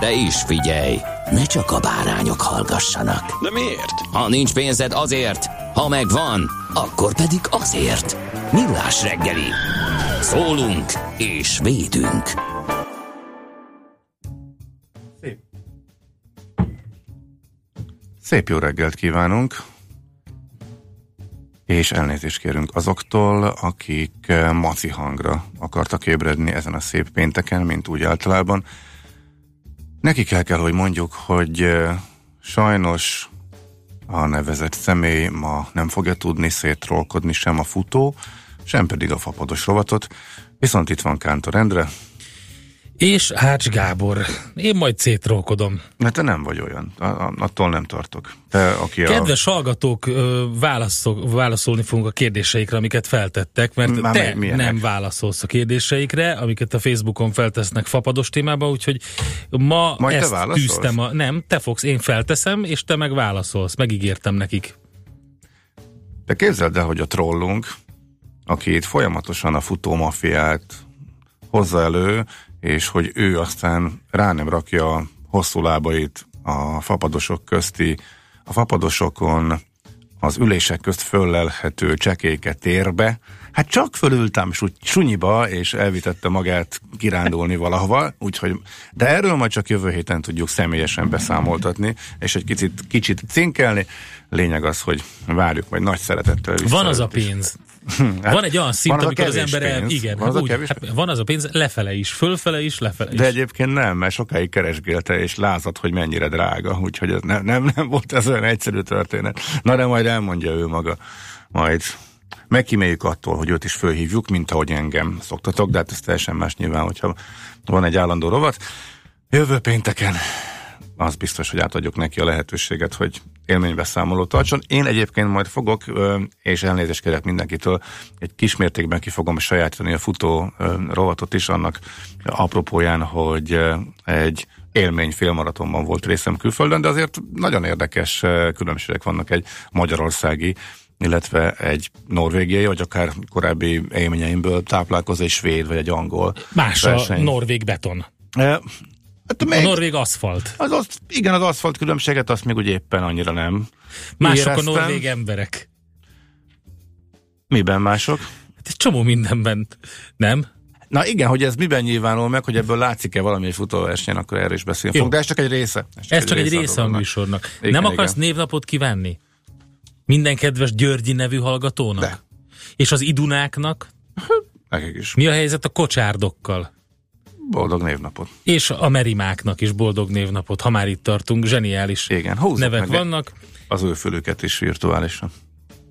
De is figyelj, ne csak a bárányok hallgassanak. De miért? Ha nincs pénzed azért, ha megvan, akkor pedig azért. Millás reggeli. Szólunk és védünk. Szép. Szép jó reggelt kívánunk, és elnézést kérünk azoktól, akik eh, maci hangra akartak ébredni ezen a szép pénteken, mint úgy általában. Nekik el kell, hogy mondjuk, hogy sajnos a nevezett személy ma nem fogja tudni szétrolkodni sem a futó, sem pedig a fapados rovatot. Viszont itt van Kántor Endre, És Hács Gábor. Én majd szétrolkodom. mert te nem vagy olyan, A- a- attól nem tartok. Te, aki a... Kedves hallgatók, ö, válaszol, válaszolni fogunk a kérdéseikre, amiket feltettek, mert Már te milyenek? nem válaszolsz a kérdéseikre, amiket a Facebookon feltesznek fapados témába, úgyhogy ma Majd te ezt válaszolsz? tűztem. A, nem, te fogsz, én felteszem, és te meg válaszolsz. Megígértem nekik. De képzeld el, hogy a trollunk, aki itt folyamatosan a futómafiát hozza elő, és hogy ő aztán rá nem rakja a hosszú lábait a fapadosok közti, a fapadosokon az ülések közt föllelhető csekéket térbe, hát csak fölültem su- sunyiba, és elvitette magát kirándulni valahova, úgyhogy, de erről majd csak jövő héten tudjuk személyesen beszámoltatni, és egy kicsit, kicsit cinkelni. Lényeg az, hogy várjuk majd nagy szeretettel vissza. Van az a őt is. Hát, van egy olyan szint, van az a amikor az kevés ember pénz. igen, Van az a úgy, kevés hát van az a pénz lefele is, fölfele is, lefele De is. egyébként nem, mert sokáig keresgélte és lázadt, hogy mennyire drága, úgyhogy ez nem, nem, nem volt ez olyan egyszerű történet. Na de majd elmondja ő maga. Majd megkíméljük attól, hogy őt is fölhívjuk, mint ahogy engem szoktatok, de hát ez teljesen más nyilván, hogyha van egy állandó rovat. Jövő pénteken az biztos, hogy átadjuk neki a lehetőséget, hogy élménybeszámolót tartson. Én egyébként majd fogok, és elnézést kérek mindenkitől, egy kismértékben ki fogom sajátítani a futó rovatot is annak apropóján, hogy egy élmény félmaratonban volt részem külföldön, de azért nagyon érdekes különbségek vannak egy magyarországi illetve egy norvégiai, vagy akár korábbi élményeimből táplálkozó egy svéd, vagy egy angol Más a verseny. norvég beton. Hát A még, norvég aszfalt. az, az, igen, az aszfalt különbséget azt még úgy éppen annyira nem. Mások Éreztem. a norvég emberek. Miben mások? Hát egy csomó mindenben. Nem? Na igen, hogy ez miben nyilvánul meg, hogy ebből látszik-e valami egy futóversenyen, akkor erről is beszélünk. Jó. De ez csak egy része. Ez csak egy része a dolognak. műsornak. Igen, Nem akarsz igen. névnapot kívánni? Minden kedves Györgyi nevű hallgatónak? De. És az idunáknak? Nekik is. Mi a helyzet a kocsárdokkal? Boldog névnapot. És a merimáknak is boldog névnapot, ha már itt tartunk. Zseniális Igen, nevek vannak. az ő fülüket is virtuálisan.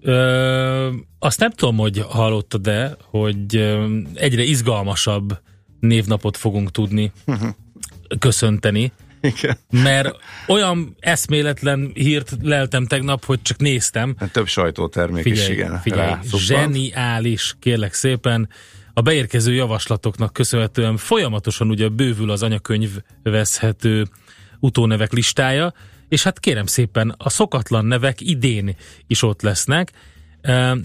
Ö, azt nem tudom, hogy hallottad-e, hogy ö, egyre izgalmasabb névnapot fogunk tudni köszönteni, Igen. mert olyan eszméletlen hírt leltem tegnap, hogy csak néztem. Több sajtótermék is Figyelj, igen. figyelj zseniális, kérlek szépen. A beérkező javaslatoknak köszönhetően folyamatosan ugye bővül az anyakönyvvezhető utónevek listája, és hát kérem szépen, a szokatlan nevek idén is ott lesznek,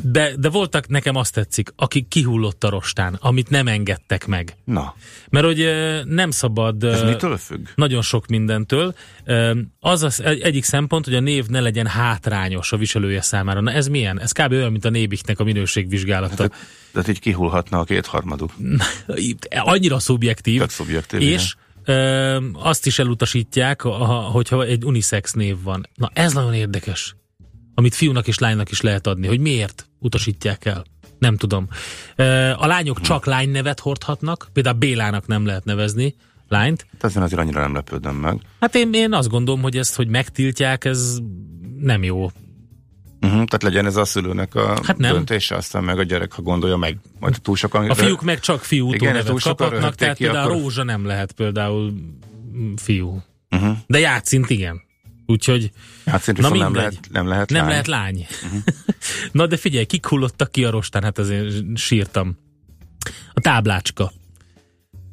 de, de voltak, nekem azt tetszik, akik kihullott a rostán, amit nem engedtek meg. Na, Mert hogy nem szabad... ez mitől függ? nagyon sok mindentől. Az az egy- egyik szempont, hogy a név ne legyen hátrányos a viselője számára. Na ez milyen? Ez kb. olyan, mint a nébichnek a minőségvizsgálata. De hát így kihullhatna a kétharmaduk. Annyira szubjektív. Tök szubjektív, És ö, azt is elutasítják, ha, hogyha egy unisex név van. Na ez nagyon érdekes, amit fiúnak és lánynak is lehet adni, hogy miért utasítják el. Nem tudom. A lányok csak lánynevet hordhatnak, például Bélának nem lehet nevezni lányt. Ezen azért annyira nem lepődöm meg. Hát én, én azt gondolom, hogy ezt, hogy megtiltják, ez nem jó. Uh-huh, tehát legyen ez a szülőnek a Hát nem. döntése, aztán meg a gyerek, ha gondolja meg, majd túl sokan... A fiúk meg csak fiú utónevet túl kaphatnak, tehát ki, például akkor- Rózsa nem lehet például fiú. Uh-huh. De játszint igen. Úgyhogy Hát Na nem mindegy. lehet, nem lehet nem lány. lehet lány. Na de figyelj, kik hullottak ki a rostán, hát azért sírtam. A táblácska.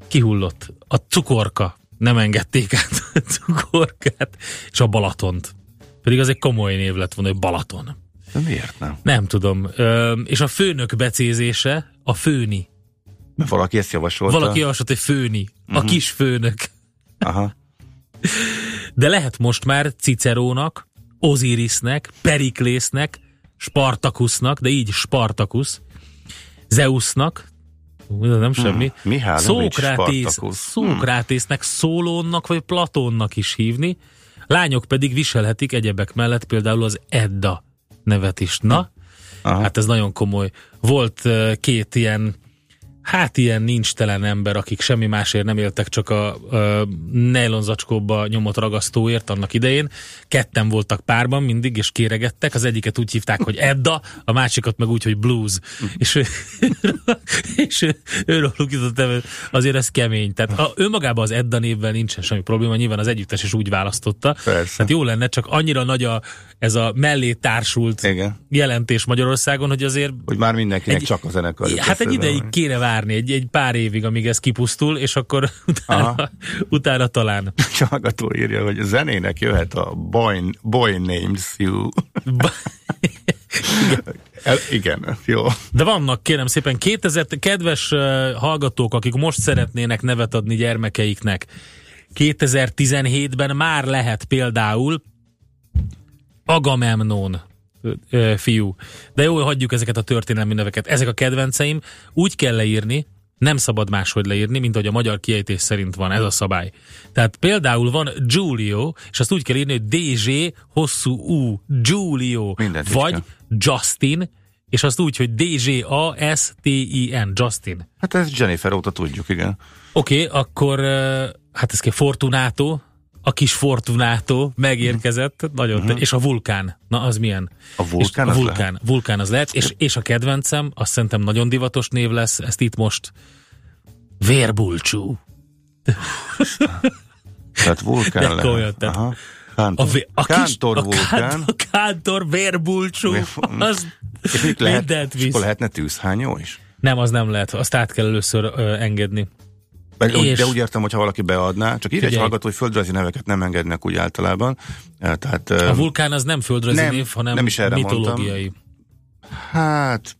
Kihullott. A cukorka. Nem engedték át a cukorkát. És a Balatont. Pedig az egy komoly név lett volna, hogy Balaton. De miért nem? Nem tudom. Ö, és a főnök becézése a főni. Mert valaki ezt javasolta. Valaki javasolt, hogy főni. A kis főnök. Aha. De lehet most már Cicerónak, Osirisnek, Periklésznek, Spartakusznak, de így Spartakusz, Zeusnak, nem semmi. Mihálovics Szókrátész, Spartacus. Szókrátésznek, Szólónnak vagy Platónnak is hívni. Lányok pedig viselhetik egyebek mellett például az Edda nevet is. Na, Aha. hát ez nagyon komoly. Volt két ilyen hát ilyen nincs telen ember, akik semmi másért nem éltek, csak a, a nejlonzacskóba nyomott ragasztóért annak idején. Ketten voltak párban mindig, és kéregettek. Az egyiket úgy hívták, hogy Edda, a másikat meg úgy, hogy Blues. és ő, és ő, őróluk jutott el, azért ez kemény. Tehát a, önmagában az Edda névvel nincsen semmi probléma, nyilván az együttes is úgy választotta. Persze. Tehát jó lenne, csak annyira nagy a, ez a mellé társult Igen. jelentés Magyarországon, hogy azért Hogy már mindenkinek Egy- csak a zenekar. Hát egy ideig kéne várni, egy, egy pár évig, amíg ez kipusztul, és akkor utána, utána talán. Hallgató írja, hogy a zenének jöhet a Boy, boy Names You. El, igen, jó. De vannak, kérem szépen, 2000, kedves hallgatók, akik most szeretnének nevet adni gyermekeiknek, 2017-ben már lehet például Agamemnon fiú. De jó, hagyjuk ezeket a történelmi neveket. Ezek a kedvenceim. Úgy kell leírni, nem szabad máshogy leírni, mint ahogy a magyar kiejtés szerint van, ez a szabály. Tehát például van Giulio, és azt úgy kell írni, hogy DZ hosszú U, Giulio, Mindent vagy kell. Justin, és azt úgy, hogy D-Z-A-S-T-I-N, Justin. Hát ezt Jennifer óta tudjuk, igen. Oké, okay, akkor hát ez ki Fortunato, a kis Fortunato megérkezett, nagyon, te- és a vulkán. Na, az milyen? A vulkán és a vulkán, lehet? vulkán az lehet, és, és a kedvencem, azt szerintem nagyon divatos név lesz, ezt itt most Vérbulcsú. Tehát vulkán De lehet. komolyan, tehát Aha. Kántor, A, vé- a kis, Kántor a vulkán. Kántor, Kántor Vérbulcsú, az És mit lehet, mindent és visz. akkor lehetne tűzhányó is? Nem, az nem lehet, azt át kell először ö, engedni. De, úgy- És- de úgy értem, hogyha valaki beadná, csak írja egy hallgató, hogy földrajzi neveket nem engednek úgy általában. Eh, Tehát, A eh, vulkán az nem földrajzi nem, név, hanem nem is erre mitológiai. hát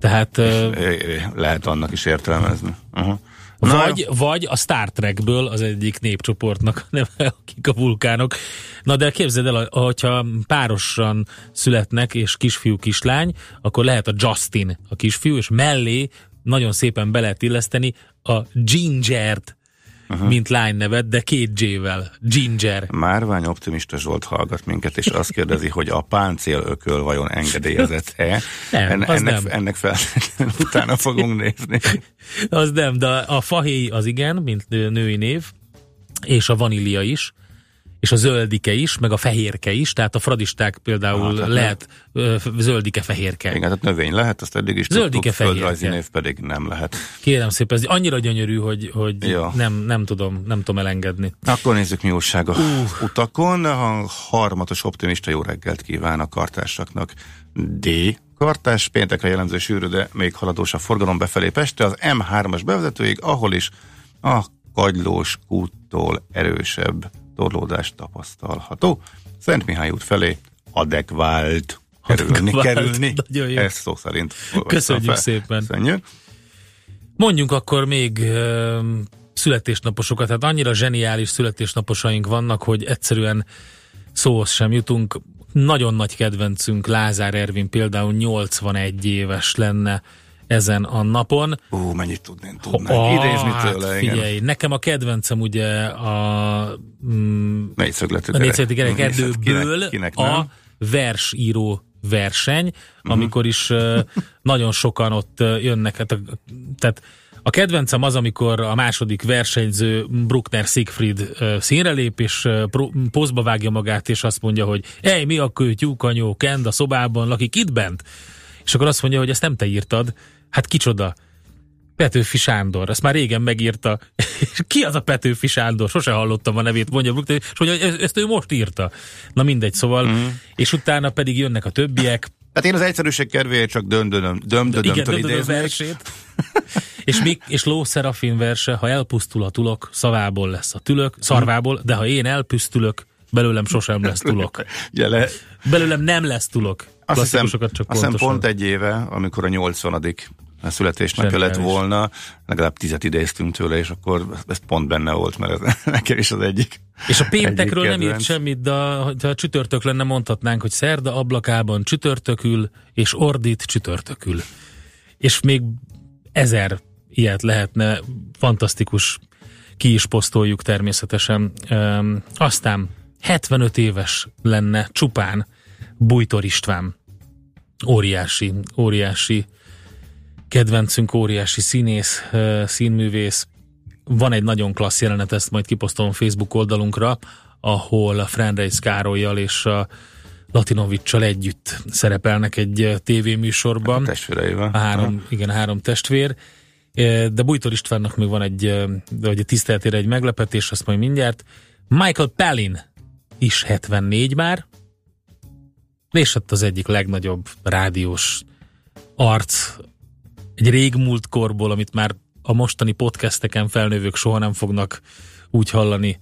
Tehát eh, eh, lehet annak is értelmezni. Uh-huh. Na, vagy, vagy a Star Trekből az egyik népcsoportnak a neve, akik a vulkánok. Na de képzeld el, hogyha párosan születnek, és kisfiú, kislány, akkor lehet a Justin a kisfiú, és mellé nagyon szépen be lehet illeszteni a Gingert, uh-huh. mint lány nevet, de két G-vel. Ginger. Márvány optimista Zsolt hallgat minket, és azt kérdezi, hogy a páncélököl vajon engedélyezett-e? Nem, az ennek, nem. ennek feltétlenül utána fogunk nézni. Az nem, de a fahéj az igen, mint nő- női név, és a vanília is, és a zöldike is, meg a fehérke is, tehát a fradisták például tehát lehet ö, zöldike-fehérke. Igen, tehát növény lehet, azt eddig is Zöldike tudtuk, földrajzi név pedig nem lehet. Kérem szépen, ez annyira gyönyörű, hogy, hogy Ja. nem, nem, tudom, nem tudom elengedni. Akkor nézzük, mi újság a utakon. A harmatos optimista jó reggelt kíván a kartársaknak. D. Kartás péntekre jellemző sűrű, de még haladós a forgalom befelé Pestre, az M3-as bevezetőig, ahol is a kagylós kúttól erősebb torlódás tapasztalható. Szent Mihály út felé adekvált kerülni, kerülni. nagyon jó. Ez szó szerint. Köszönjük fel. szépen. Köszönjük. Mondjunk akkor még ö, születésnaposokat, tehát annyira zseniális születésnaposaink vannak, hogy egyszerűen szóhoz sem jutunk. Nagyon nagy kedvencünk Lázár Ervin például 81 éves lenne ezen a napon. Ú, mennyit tudnénk, tudnánk oh, idézni hát tőle. Figyelj, igen. nekem a kedvencem ugye a, mm, Négyszögletű a négyszögletű hát erdőből kinek, kinek a versíró verseny, amikor is uh, nagyon sokan ott jönnek. Hát, a- tehát a kedvencem az, amikor a második versenyző Bruckner Siegfried uh, színre lép, és uh, pózba vágja magát, és azt mondja, hogy Ej, mi a kő, tyúkanyó, kend a szobában, lakik itt bent? És akkor azt mondja, hogy ezt nem te írtad. Hát kicsoda? Petőfi Sándor, ezt már régen megírta. Ki az a Petőfi Sándor? Sose hallottam a nevét, mondja Bruckner, és "Ez- ezt ő most írta. Na mindegy, szóval, mm. és utána pedig jönnek a többiek, Hát én az egyszerűség kedvéért csak döndönöm, dömdödöm igen, dödödő idéznék. versét. és, mi, és Ló Szerafin verse, ha elpusztul a tulok, szavából lesz a tülök, szarvából, de ha én elpusztülök, belőlem sosem lesz tulok. Ugye le, Belőlem nem lesz tulok. azt hiszem, csak azt hiszem pont egy éve, amikor a 80 születésnapja lett volna, legalább tizet idéztünk tőle, és akkor ez pont benne volt, mert ez nekem is az egyik. És a péntekről nem írt semmit, de ha ha csütörtök lenne, mondhatnánk, hogy szerda ablakában csütörtökül, és ordít csütörtökül. És még ezer ilyet lehetne, fantasztikus, ki is posztoljuk természetesen. Üm, aztán 75 éves lenne csupán Bújtor István. Óriási, óriási kedvencünk, óriási színész, színművész, van egy nagyon klassz jelenet, ezt majd kiposztolom Facebook oldalunkra, ahol a Frendreis Károlyjal és a Latinovicsal együtt szerepelnek egy tévéműsorban. Testvéreivel. A három, igen, a három testvér. De Bújtor Istvánnak még van egy, vagy a tiszteletére egy meglepetés, azt majd mindjárt. Michael Palin is 74 már, és ott az egyik legnagyobb rádiós arc egy régmúlt korból, amit már a mostani podcasteken felnővők soha nem fognak úgy hallani,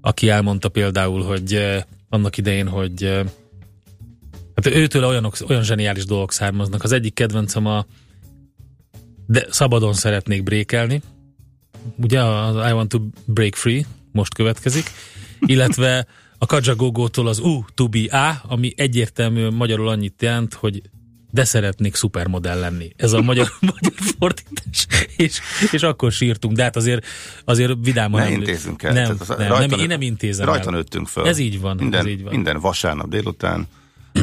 aki elmondta például, hogy eh, annak idején, hogy eh, hát őtől olyanok, olyan zseniális dolgok származnak. Az egyik kedvencem a de szabadon szeretnék brékelni. Ugye az I want to break free most következik. Illetve a Kajagogótól az U to be A, ami egyértelműen magyarul annyit jelent, hogy de szeretnék szupermodell lenni. Ez a magyar, magyar fordítás. És, és akkor sírtunk, de hát azért, azért vidáman Ne intézzünk el. Nem, nem, rajta nem, nő- én nem intézem Rajta nőttünk föl. Ez így van, Minden, ez így van. minden vasárnap délután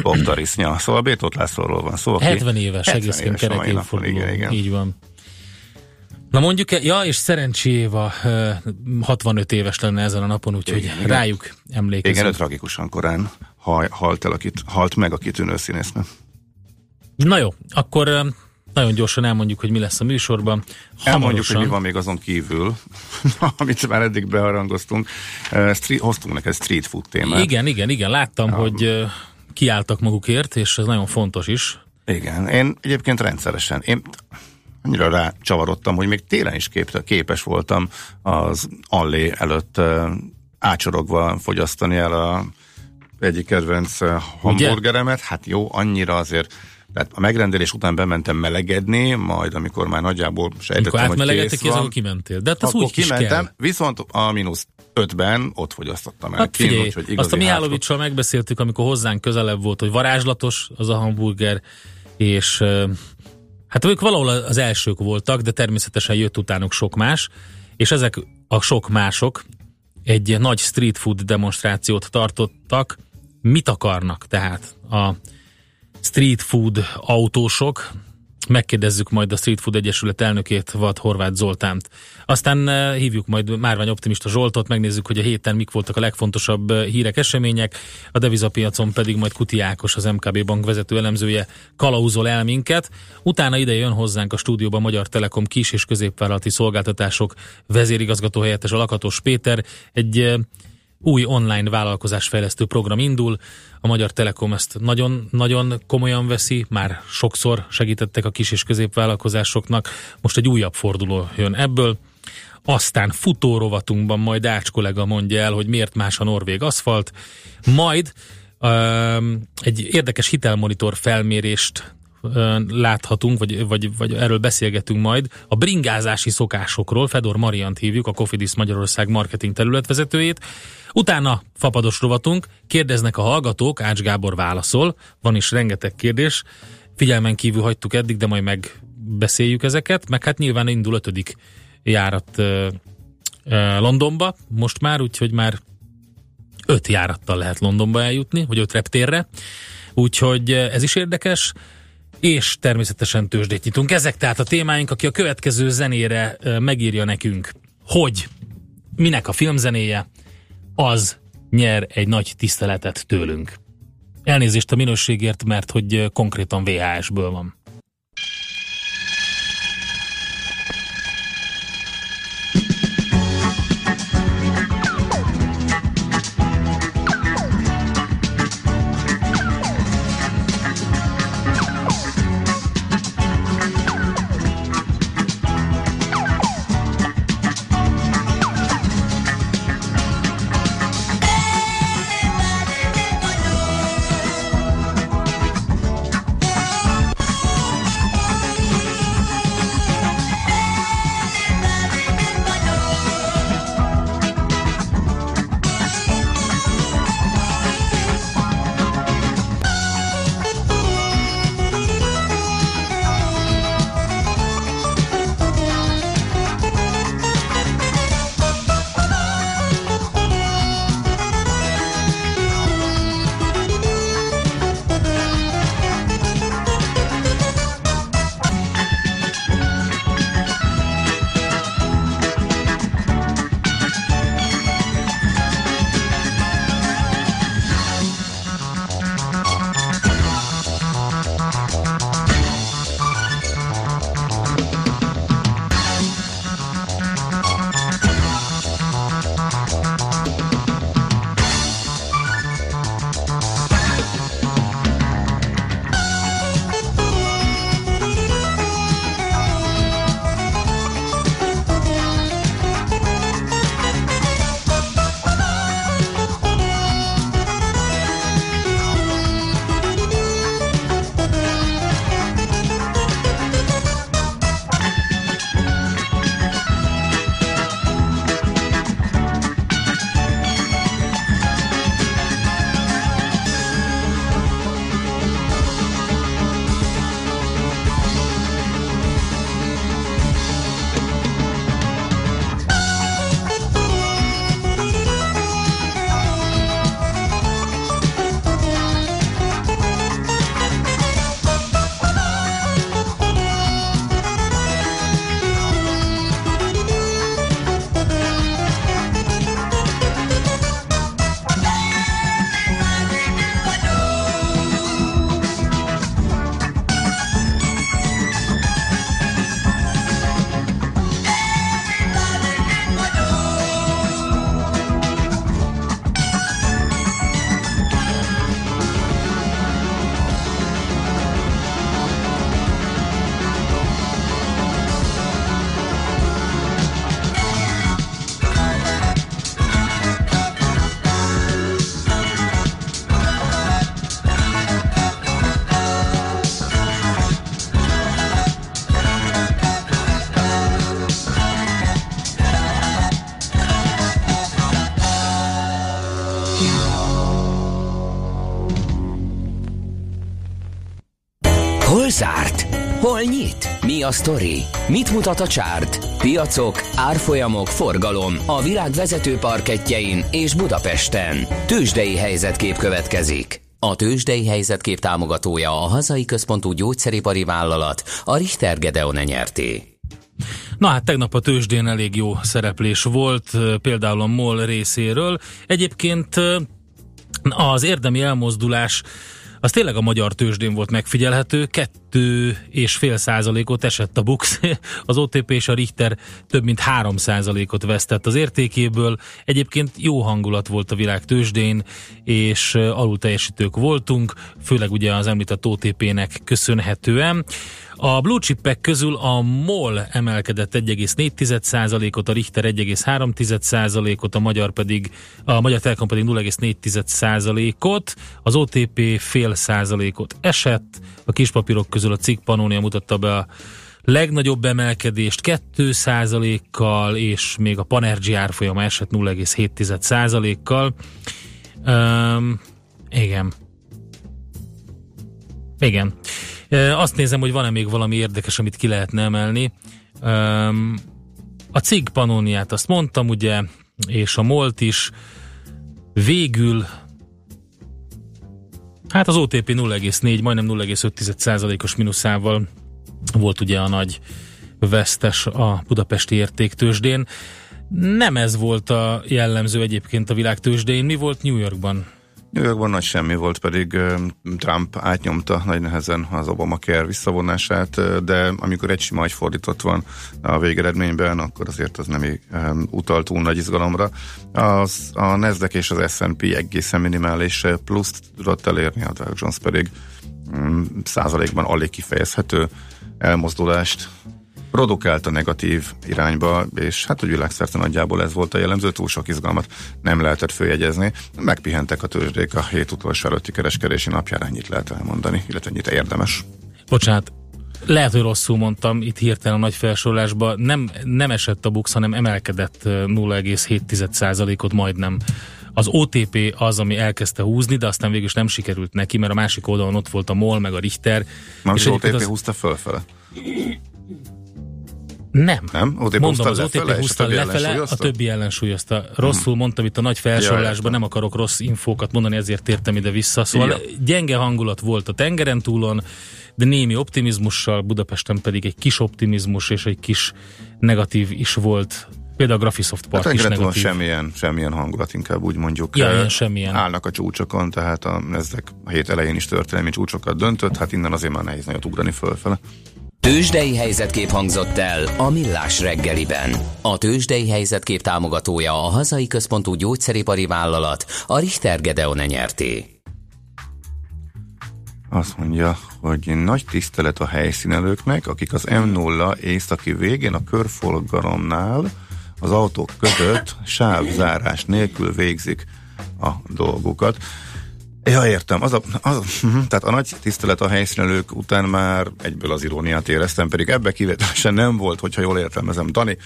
Bogdarisznya. Szóval Bétót Lászlóról van szó. aki 70 éves, 70 egészen éves a kerek mai napon, évforduló. Igen, igen. Így van. Na mondjuk, ja, és Szerencsi Éva ö, 65 éves lenne ezen a napon, úgyhogy Igen, igen. rájuk Igen, emlékezünk. ő tragikusan korán hal, halt, el a kit, halt meg a kitűnő színésznő. Na jó, akkor nagyon gyorsan elmondjuk, hogy mi lesz a műsorban. Elmondjuk, Hamarosan- hogy mi van még azon kívül, amit már eddig beharangoztunk. Uh, street, hoztunk neked street food témát. Igen, igen, igen, láttam, hogy ö, kiálltak magukért, és ez nagyon fontos is. Igen, én egyébként rendszeresen, én annyira rácsavarodtam, hogy még télen is kép, képes voltam az allé előtt uh, ácsorogva fogyasztani el a egyik kedvenc uh, hamburgeremet. Hát jó, annyira azért tehát a megrendelés után bementem melegedni, majd amikor már nagyjából sejtettem, Amikor hogy kész ki, van, akkor kimentél. De hát az akkor úgy kimentem, kell. viszont a mínusz ötben ott fogyasztottam el. Hát figyelj, úgyhogy azt a Mihálovicsal megbeszéltük, amikor hozzánk közelebb volt, hogy varázslatos az a hamburger, és hát ők valahol az elsők voltak, de természetesen jött utánuk sok más, és ezek a sok mások egy nagy street food demonstrációt tartottak. Mit akarnak tehát a street food autósok? Megkérdezzük majd a Street Food Egyesület elnökét, Vad Horváth Zoltánt. Aztán eh, hívjuk majd Márvány Optimista Zsoltot, megnézzük, hogy a héten mik voltak a legfontosabb eh, hírek, események, a devizapiacon pedig majd Kuti Ákos, az MKB bank vezető elemzője kalauzol el minket. Utána ide jön hozzánk a stúdióba Magyar Telekom kis- és középvállalati szolgáltatások vezérigazgató helyettes a Lakatos Péter. Egy eh, új online vállalkozásfejlesztő program indul. A Magyar Telekom ezt nagyon-nagyon komolyan veszi, már sokszor segítettek a kis és középvállalkozásoknak, most egy újabb forduló jön ebből. Aztán futórovatunkban majd Ács kollega mondja el, hogy miért más a norvég aszfalt, majd um, egy érdekes hitelmonitor felmérést láthatunk, vagy, vagy, vagy erről beszélgetünk majd, a bringázási szokásokról, Fedor Mariant hívjuk, a Cofidis Magyarország marketing területvezetőjét. Utána fapados rovatunk, kérdeznek a hallgatók, Ács Gábor válaszol, van is rengeteg kérdés, figyelmen kívül hagytuk eddig, de majd meg megbeszéljük ezeket, meg hát nyilván indul ötödik járat Londonba. Most már, úgyhogy már öt járattal lehet Londonba eljutni, vagy öt reptérre, úgyhogy ez is érdekes és természetesen tőzsdét nyitunk. Ezek tehát a témáink, aki a következő zenére megírja nekünk, hogy minek a filmzenéje, az nyer egy nagy tiszteletet tőlünk. Elnézést a minőségért, mert hogy konkrétan VHS-ből van. Hol nyit? Mi a sztori? Mit mutat a csárt? Piacok, árfolyamok, forgalom a világ vezető parketjein és Budapesten. Tősdei helyzetkép következik. A Tősdei helyzetkép támogatója a hazai központú gyógyszeripari vállalat, a Richter Gedeon nyerté. Na hát tegnap a tőzsdén elég jó szereplés volt, például a MOL részéről. Egyébként az érdemi elmozdulás az tényleg a magyar tőzsdén volt megfigyelhető, kettő és fél százalékot esett a Bux, az OTP és a Richter több mint három százalékot vesztett az értékéből. Egyébként jó hangulat volt a világ tőzsdén, és alul teljesítők voltunk, főleg ugye az említett OTP-nek köszönhetően. A blue chipek közül a MOL emelkedett 1,4%-ot, a Richter 1,3%-ot, a Magyar pedig, a Magyar Telekom pedig 0,4%-ot, az OTP fél százalékot esett, a kispapírok közül a cikk Panónia mutatta be a legnagyobb emelkedést 2%-kal, és még a Panergy árfolyama esett 0,7%-kal. Um, igen. Igen. Azt nézem, hogy van-e még valami érdekes, amit ki lehetne emelni. A cig panóniát azt mondtam, ugye, és a molt is. Végül Hát az OTP 0,4, majdnem 0,5%-os mínuszával volt ugye a nagy vesztes a budapesti értéktősdén. Nem ez volt a jellemző egyébként a világ tőzsdén. Mi volt New Yorkban? New Yorkban nagy semmi volt, pedig Trump átnyomta nagy nehezen az Obamacare visszavonását, de amikor egy sima fordított van a végeredményben, akkor azért az nem utalt túl nagy izgalomra. Az, a Nasdaq és az S&P egészen minimális pluszt tudott elérni, a Dow Jones pedig mm, százalékban alig kifejezhető elmozdulást produkált a negatív irányba, és hát a világszerte nagyjából ez volt a jellemző, túl sok izgalmat nem lehetett följegyezni. Megpihentek a tőzsdék a hét utolsó előtti kereskedési napjára, ennyit lehet elmondani, illetve ennyit érdemes. Bocsánat, lehet, hogy rosszul mondtam itt hirtelen a nagy felsorolásban. Nem, nem esett a BUX, hanem emelkedett 0,7%-ot majdnem. Az OTP az, ami elkezdte húzni, de aztán végül is nem sikerült neki, mert a másik oldalon ott volt a MOL, meg a Richter. Nem, és az OTP az... húzta fölfele. Nem. Nem? OTP Mondom, az OTP húzta lefele, a többi ellensúlyozta. Rosszul hmm. mondtam itt a nagy felsorolásban, nem akarok rossz infókat mondani, ezért tértem ide-vissza. Szóval ja. gyenge hangulat volt a tengeren túlon, de némi optimizmussal, Budapesten pedig egy kis optimizmus és egy kis negatív is volt. Például a Graphisoft Park hát is negatív. Semmilyen, semmilyen hangulat, inkább úgy mondjuk. Ja, ilyen semmilyen. Állnak a csúcsokon, tehát a, ezek a hét elején is történelmi csúcsokat döntött, hát innen azért már nehéz nagyot ugrani fölfele. Tőzsdei helyzetkép hangzott el a Millás reggeliben. A Tőzsdei helyzetkép támogatója a hazai központú gyógyszeripari vállalat, a Richter Gedeon nyerté. Azt mondja, hogy nagy tisztelet a helyszínelőknek, akik az M0 északi végén a körforgalomnál az autók között sávzárás nélkül végzik a dolgukat. Ja, értem. Az a, az, uh-huh. tehát a nagy tisztelet a helyszínelők után már egyből az iróniát éreztem, pedig ebbe kivételesen nem volt, hogyha jól értelmezem Dani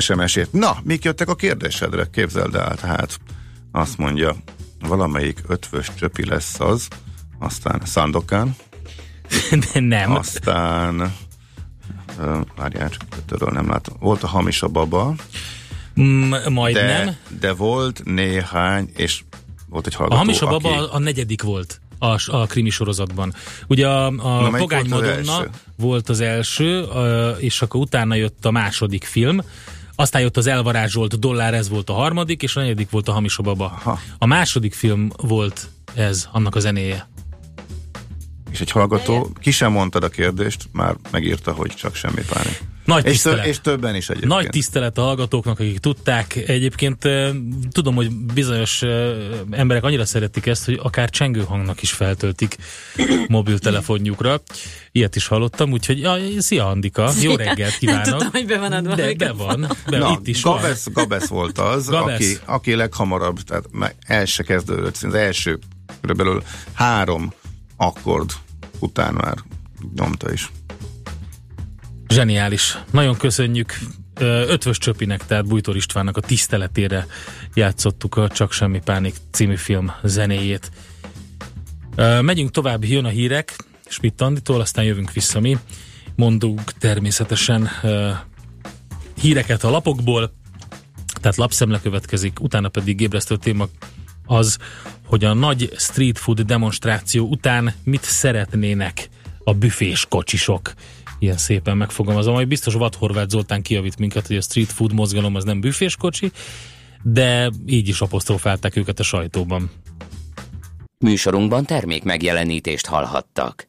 SMS-ét. Na, mik jöttek a kérdésedre? Képzeld el, tehát azt mondja, valamelyik ötvös csöpi lesz az, aztán Szandokán, De nem. Aztán várjál, csak ötörről nem látom. Volt a hamis a baba. Mm, majdnem. De, de volt néhány, és volt egy hallgató, A hamis a baba aki... a negyedik volt a, a krimi sorozatban. Ugye a, a Na, Pogány volt Madonna az volt az első, és akkor utána jött a második film, aztán jött az elvarázsolt dollár, ez volt a harmadik, és a negyedik volt a hamis a baba. Aha. A második film volt ez, annak a zenéje és egy hallgató, ki sem mondtad a kérdést, már megírta, hogy csak semmi pánik. Nagy tisztelet. És, és többen is egyébként. Nagy tisztelet a hallgatóknak, akik tudták. Egyébként tudom, hogy bizonyos emberek annyira szeretik ezt, hogy akár csengőhangnak is feltöltik mobiltelefonjukra. Ilyet is hallottam, úgyhogy ja, szia Andika, jó reggelt kívánok. Nem tudom, hogy be van adva. De, be van, be, Na, itt is Gabesz, van. Gabesz volt az, Aki, aki leghamarabb, tehát el se kezdődött, az első körülbelül három akkord után már nyomta is. Zseniális. Nagyon köszönjük Ötvös Csöpinek, tehát Bújtor Istvánnak a tiszteletére játszottuk a Csak Semmi Pánik című film zenéjét. Megyünk tovább, jön a hírek Schmidt Anditól, aztán jövünk vissza mi. Mondunk természetesen híreket a lapokból, tehát lapszemle következik, utána pedig ébresztő téma az, hogy a nagy street food demonstráció után mit szeretnének a büfés kocsisok. Ilyen szépen megfogalmazom, hogy biztos Vad Horváth Zoltán kijavít minket, hogy a street food mozgalom az nem büfés kocsi, de így is apostrofálták őket a sajtóban. Műsorunkban termék megjelenítést hallhattak.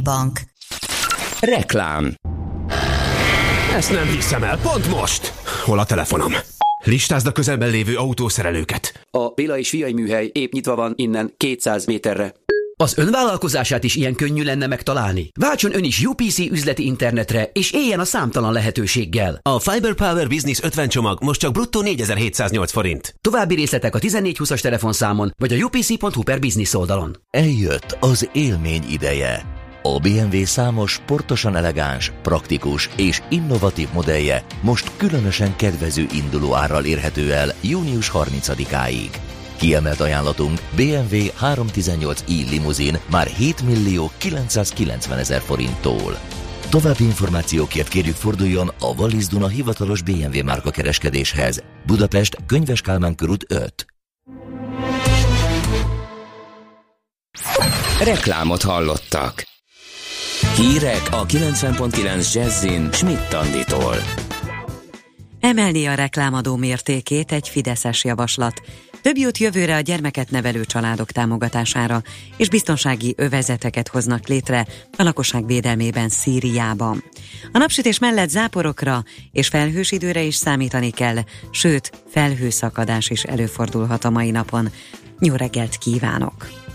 Bank. Reklám Ezt nem hiszem el, pont most! Hol a telefonom? Listázd a közelben lévő autószerelőket. A Béla és Fiai műhely épp nyitva van innen 200 méterre. Az önvállalkozását is ilyen könnyű lenne megtalálni? Váltson ön is UPC üzleti internetre, és éljen a számtalan lehetőséggel. A Fiber Power Business 50 csomag most csak bruttó 4708 forint. További részletek a 1420-as telefonszámon, vagy a upc.hu per business oldalon. Eljött az élmény ideje. A BMW számos sportosan elegáns, praktikus és innovatív modellje most különösen kedvező induló árral érhető el június 30-áig. Kiemelt ajánlatunk BMW 318i limuzin már 7 millió 990 ezer forinttól. További információkért kérjük forduljon a Wallis Duna hivatalos BMW márka kereskedéshez. Budapest, Könyves Kálmán körút 5. Reklámot hallottak. Hírek a 90.9 Jazzin Schmidt Tanditól. Emelni a reklámadó mértékét egy fideszes javaslat. Több jut jövőre a gyermeket nevelő családok támogatására, és biztonsági övezeteket hoznak létre a lakosság védelmében Szíriában. A napsütés mellett záporokra és felhős időre is számítani kell, sőt, felhőszakadás is előfordulhat a mai napon. Jó reggelt kívánok!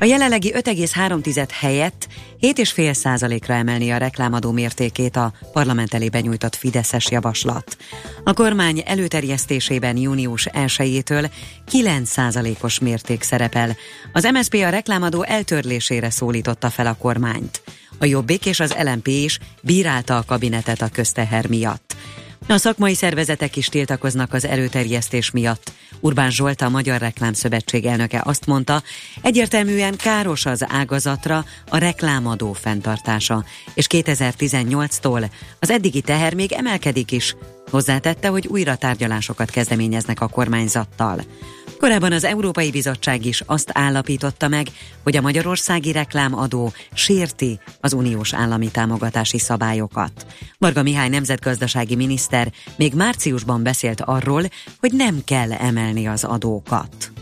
A jelenlegi 5,3 helyett 7,5 százalékra emelni a reklámadó mértékét a parlament elé benyújtott Fideszes javaslat. A kormány előterjesztésében június 1-től 9 százalékos mérték szerepel. Az MSZP a reklámadó eltörlésére szólította fel a kormányt. A Jobbik és az LMP is bírálta a kabinetet a közteher miatt. A szakmai szervezetek is tiltakoznak az előterjesztés miatt. Urbán Zsolt, a Magyar Reklámszövetség elnöke azt mondta, egyértelműen káros az ágazatra a reklámadó fenntartása, és 2018-tól az eddigi teher még emelkedik is. Hozzátette, hogy újra tárgyalásokat kezdeményeznek a kormányzattal. Korábban az Európai Bizottság is azt állapította meg, hogy a magyarországi reklámadó sérti az uniós állami támogatási szabályokat. Varga Mihály nemzetgazdasági miniszter még márciusban beszélt arról, hogy nem kell emelni az adókat.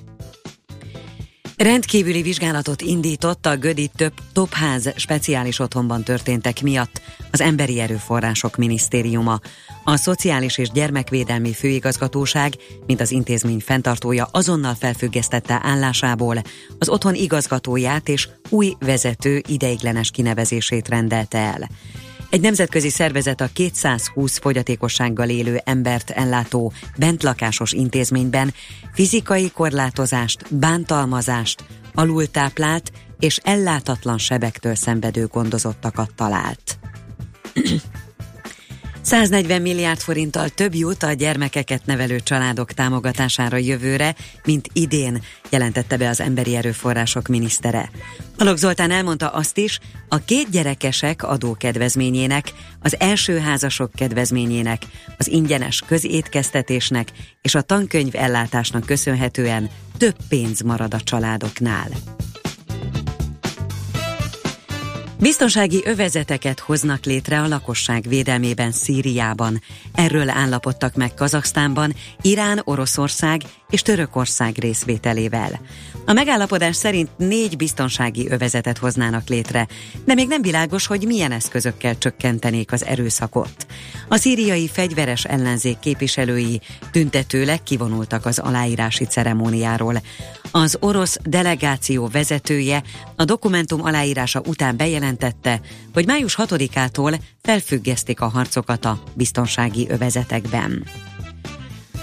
Rendkívüli vizsgálatot indított a Gödi több Topház speciális otthonban történtek miatt az Emberi Erőforrások Minisztériuma. A Szociális és Gyermekvédelmi Főigazgatóság, mint az intézmény fenntartója azonnal felfüggesztette állásából az otthon igazgatóját és új vezető ideiglenes kinevezését rendelte el. Egy nemzetközi szervezet a 220 fogyatékossággal élő embert ellátó bentlakásos intézményben fizikai korlátozást, bántalmazást, alultáplált és ellátatlan sebektől szenvedő gondozottakat talált. 140 milliárd forinttal több jut a gyermekeket nevelő családok támogatására jövőre, mint idén, jelentette be az Emberi Erőforrások minisztere. Alok Zoltán elmondta azt is, a két gyerekesek adókedvezményének, az első házasok kedvezményének, az ingyenes közétkeztetésnek és a tankönyv ellátásnak köszönhetően több pénz marad a családoknál. Biztonsági övezeteket hoznak létre a lakosság védelmében Szíriában. Erről állapodtak meg Kazaksztánban, Irán, Oroszország és Törökország részvételével. A megállapodás szerint négy biztonsági övezetet hoznának létre, de még nem világos, hogy milyen eszközökkel csökkentenék az erőszakot. A szíriai fegyveres ellenzék képviselői tüntetőleg kivonultak az aláírási ceremóniáról. Az orosz delegáció vezetője a dokumentum aláírása után bejelentette, hogy május 6-ától felfüggesztik a harcokat a biztonsági övezetekben.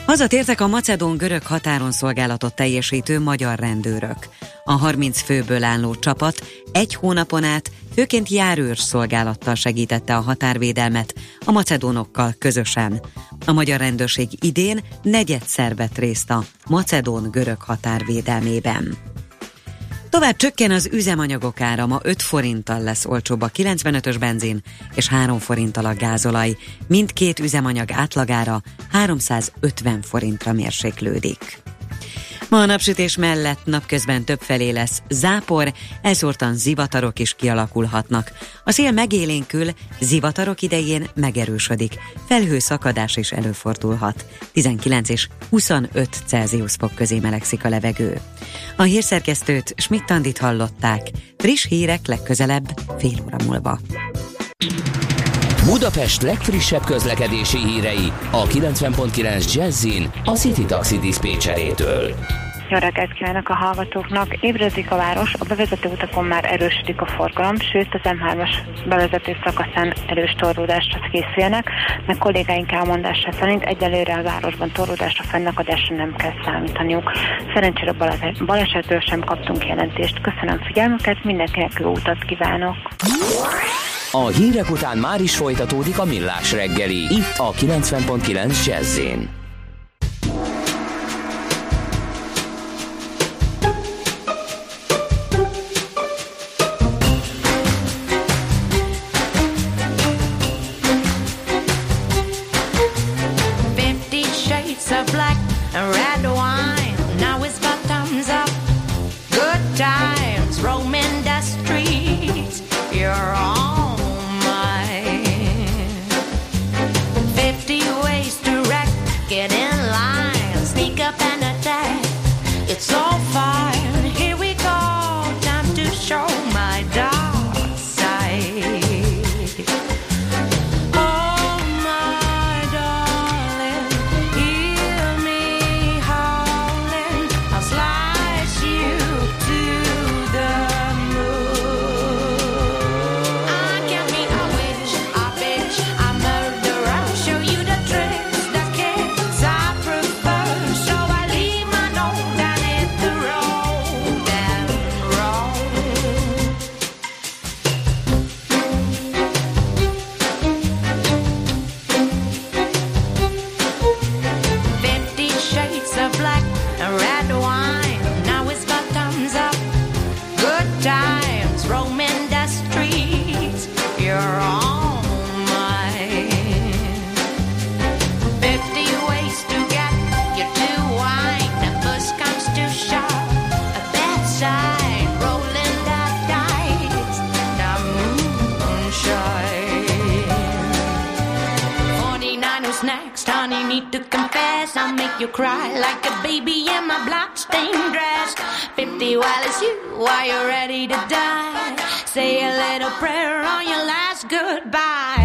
Hazatértek a macedón-görög határon szolgálatot teljesítő magyar rendőrök. A 30 főből álló csapat egy hónapon át főként járőr szolgálattal segítette a határvédelmet a macedónokkal közösen. A magyar rendőrség idén negyedszer vett részt a macedón-görög határvédelmében. Tovább csökken az üzemanyagok ára, ma 5 forinttal lesz olcsóbb a 95-ös benzin és 3 forinttal a gázolaj. Mindkét üzemanyag átlagára 350 forintra mérséklődik. Ma a napsütés mellett napközben többfelé lesz zápor, elszórtan zivatarok is kialakulhatnak. A szél megélénkül, zivatarok idején megerősödik. Felhőszakadás is előfordulhat. 19 és 25 Celsius fok közé melegszik a levegő. A hírszerkesztőt Schmidt-Tandit hallották. Friss hírek legközelebb fél óra múlva. Budapest legfrissebb közlekedési hírei a 90.9 Jazzin a City Taxi Dispécsejétől. Jó reggelt kívánok a hallgatóknak. Ébredik a város, a bevezető utakon már erősödik a forgalom, sőt az M3-as bevezető szakaszán erős torlódásra készüljenek, meg kollégáink elmondása szerint egyelőre a városban torlódásra fennakadásra nem kell számítaniuk. Szerencsére bale- balesetről sem kaptunk jelentést. Köszönöm figyelmüket, mindenkinek jó utat kívánok! A hírek után már is folytatódik a millás reggeli, itt a 90.9 jazz it's you, are you ready to die? Say a little prayer on your last goodbye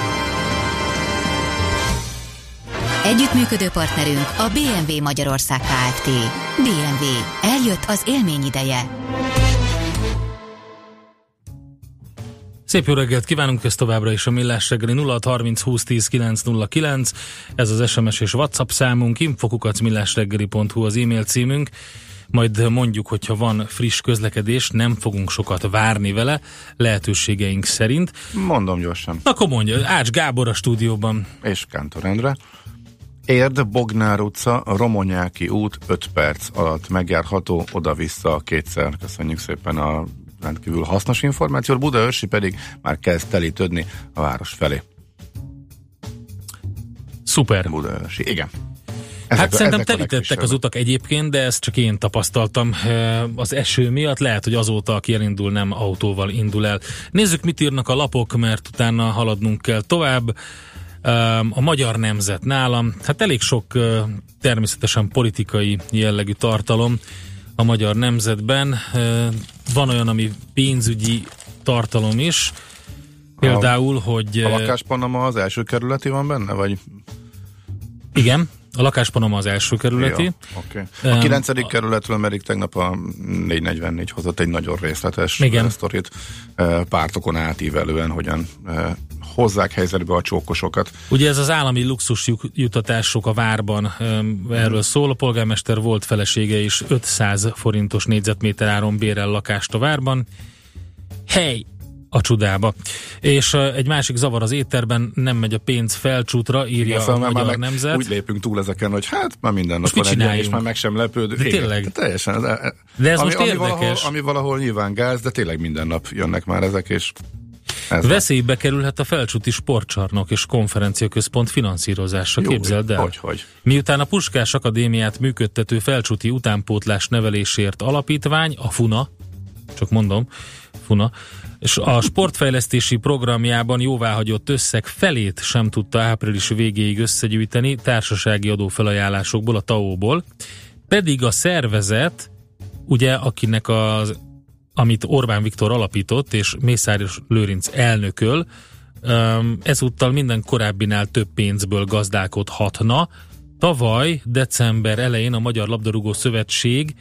Együttműködő partnerünk a BMW Magyarország Kft. BMW. Eljött az élmény ideje. Szép jó reggelt kívánunk, ez továbbra is a Millás reggeli 0630 20 10 909, ez az SMS és WhatsApp számunk, infokukacmillásreggeli.hu az e-mail címünk, majd mondjuk, hogyha van friss közlekedés, nem fogunk sokat várni vele, lehetőségeink szerint. Mondom gyorsan. Akkor mondja, Ács Gábor a stúdióban. És Kántor Endre. Érd, Bognár utca, Romonyáki út 5 perc alatt megjárható, oda-vissza kétszer. Köszönjük szépen a rendkívül hasznos információt. Budaörsi pedig már kezd telítődni a város felé. Szuper. Budaörsi, igen. Ezek, hát szerintem telítettek az utak egyébként, de ezt csak én tapasztaltam az eső miatt. Lehet, hogy azóta, aki elindul, nem autóval indul el. Nézzük, mit írnak a lapok, mert utána haladnunk kell tovább. A magyar nemzet nálam, hát elég sok természetesen politikai jellegű tartalom a magyar nemzetben. Van olyan, ami pénzügyi tartalom is, Például, hogy... A lakáspanama az első kerületi van benne, vagy? Igen, a lakáspanama az első kerületi. Ja, okay. A kilencedik um, kerületről pedig tegnap a 444 hozott egy nagyon részletes igen. sztorit pártokon átívelően, hogyan hozzák helyzetbe a csókosokat. Ugye ez az állami luxus jutatások a várban, erről szól, a polgármester volt felesége is 500 forintos négyzetméter áron bérel lakást a várban. Hely, a csudába. És uh, egy másik zavar az étterben, nem megy a pénz felcsútra, írja ja, szóval a magyar meg nemzet. Úgy lépünk túl ezeken, hogy hát már minden nap van egy és már meg sem lepődő. De tényleg. De teljesen. De, de ez ami, most ami érdekes. Valahol, ami valahol nyilván gáz, de tényleg minden nap jönnek már ezek, és ez Veszélybe van. kerülhet a felcsúti sportcsarnok és konferenciaközpont finanszírozása, Jó, képzeld el. Hogy, hogy. Miután a Puskás Akadémiát működtető felcsúti utánpótlás nevelésért alapítvány, a FUNA, csak mondom, FUNA, és a sportfejlesztési programjában jóváhagyott összeg felét sem tudta április végéig összegyűjteni társasági adófelajánlásokból, a TAO-ból, pedig a szervezet, ugye, akinek az amit Orbán Viktor alapított, és Mészáros Lőrinc elnököl, ezúttal minden korábbinál több pénzből gazdálkodhatna. Tavaly, december elején a Magyar Labdarúgó Szövetség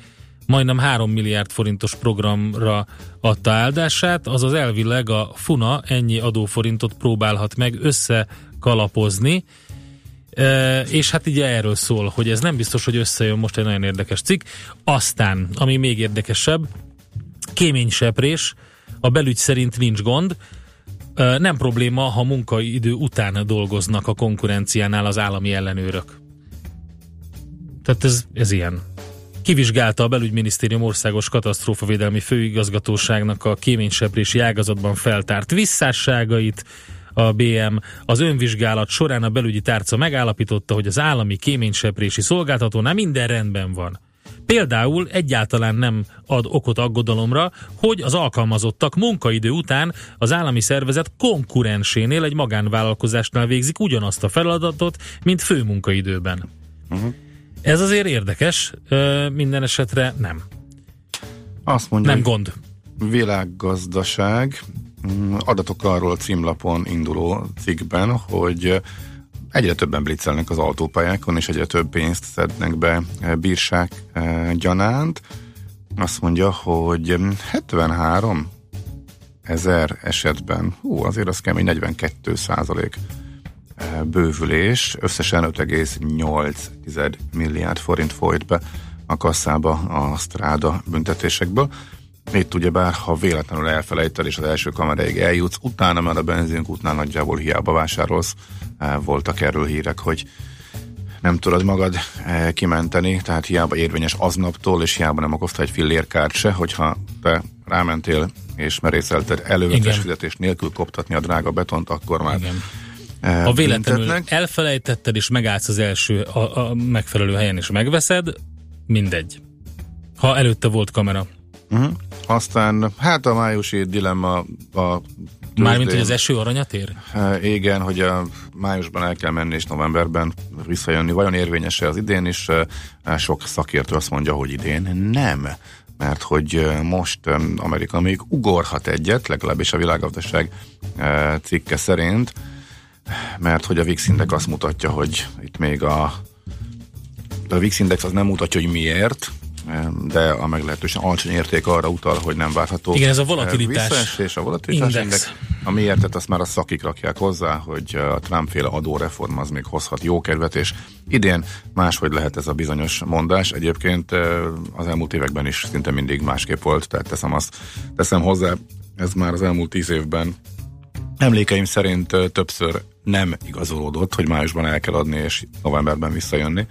majdnem 3 milliárd forintos programra adta áldását, azaz elvileg a FUNA ennyi adóforintot próbálhat meg összekalapozni, E, és hát ugye erről szól, hogy ez nem biztos, hogy összejön most egy nagyon érdekes cikk. Aztán, ami még érdekesebb, kéményseprés, a belügy szerint nincs gond, e, nem probléma, ha munkaidő után dolgoznak a konkurenciánál az állami ellenőrök. Tehát ez, ez ilyen kivizsgálta a belügyminisztérium országos katasztrófavédelmi főigazgatóságnak a kéményseprési ágazatban feltárt visszásságait, a BM az önvizsgálat során a belügyi tárca megállapította, hogy az állami kéményseprési szolgáltatónál minden rendben van. Például egyáltalán nem ad okot aggodalomra, hogy az alkalmazottak munkaidő után az állami szervezet konkurensénél egy magánvállalkozásnál végzik ugyanazt a feladatot, mint főmunkaidőben. Uh-huh. Ez azért érdekes, minden esetre nem. Azt mondja, nem gond. Világgazdaság mm, adatok arról címlapon induló cikkben, hogy egyre többen blitzelnek az autópályákon, és egyre több pénzt szednek be bírság gyanánt. Azt mondja, hogy 73 ezer esetben, hú, azért az kemény 42 százalék bővülés, összesen 5,8 milliárd forint folyt be a kasszába a stráda büntetésekből. Itt ugyebár, ha véletlenül elfelejted és az első kameráig eljutsz, utána már a benzinkútnál nagyjából hiába vásárolsz. Voltak erről hírek, hogy nem tudod magad kimenteni, tehát hiába érvényes aznaptól, és hiába nem okozta egy fillérkárt se, hogyha te rámentél és merészelted előzetes fizetés nélkül koptatni a drága betont, akkor már Igen Eh, ha véletlenül büntetnek. elfelejtetted, és megállsz az első a, a megfelelő helyen, és megveszed, mindegy. Ha előtte volt kamera. Uh-huh. Aztán, hát a májusi dilemma a Mármint, hogy az eső aranyat ér? E, igen, hogy a májusban el kell menni, és novemberben visszajönni. Vajon érvényes-e az idén is? E, sok szakértő azt mondja, hogy idén nem. Mert hogy most Amerika még ugorhat egyet, legalábbis a világgazdaság cikke szerint, mert hogy a VIX Index azt mutatja, hogy itt még a, a VIX Index az nem mutatja, hogy miért, de a meglehetősen alacsony érték arra utal, hogy nem várható. Igen, ez a volatilitás. és a volatilitás index. index. A miértet azt már a szakik rakják hozzá, hogy a Trump-féle adóreform az még hozhat jó kedvet, és idén máshogy lehet ez a bizonyos mondás. Egyébként az elmúlt években is szinte mindig másképp volt, tehát teszem azt, teszem hozzá, ez már az elmúlt tíz évben emlékeim szerint többször nem igazolódott, hogy májusban el kell adni és novemberben visszajönni.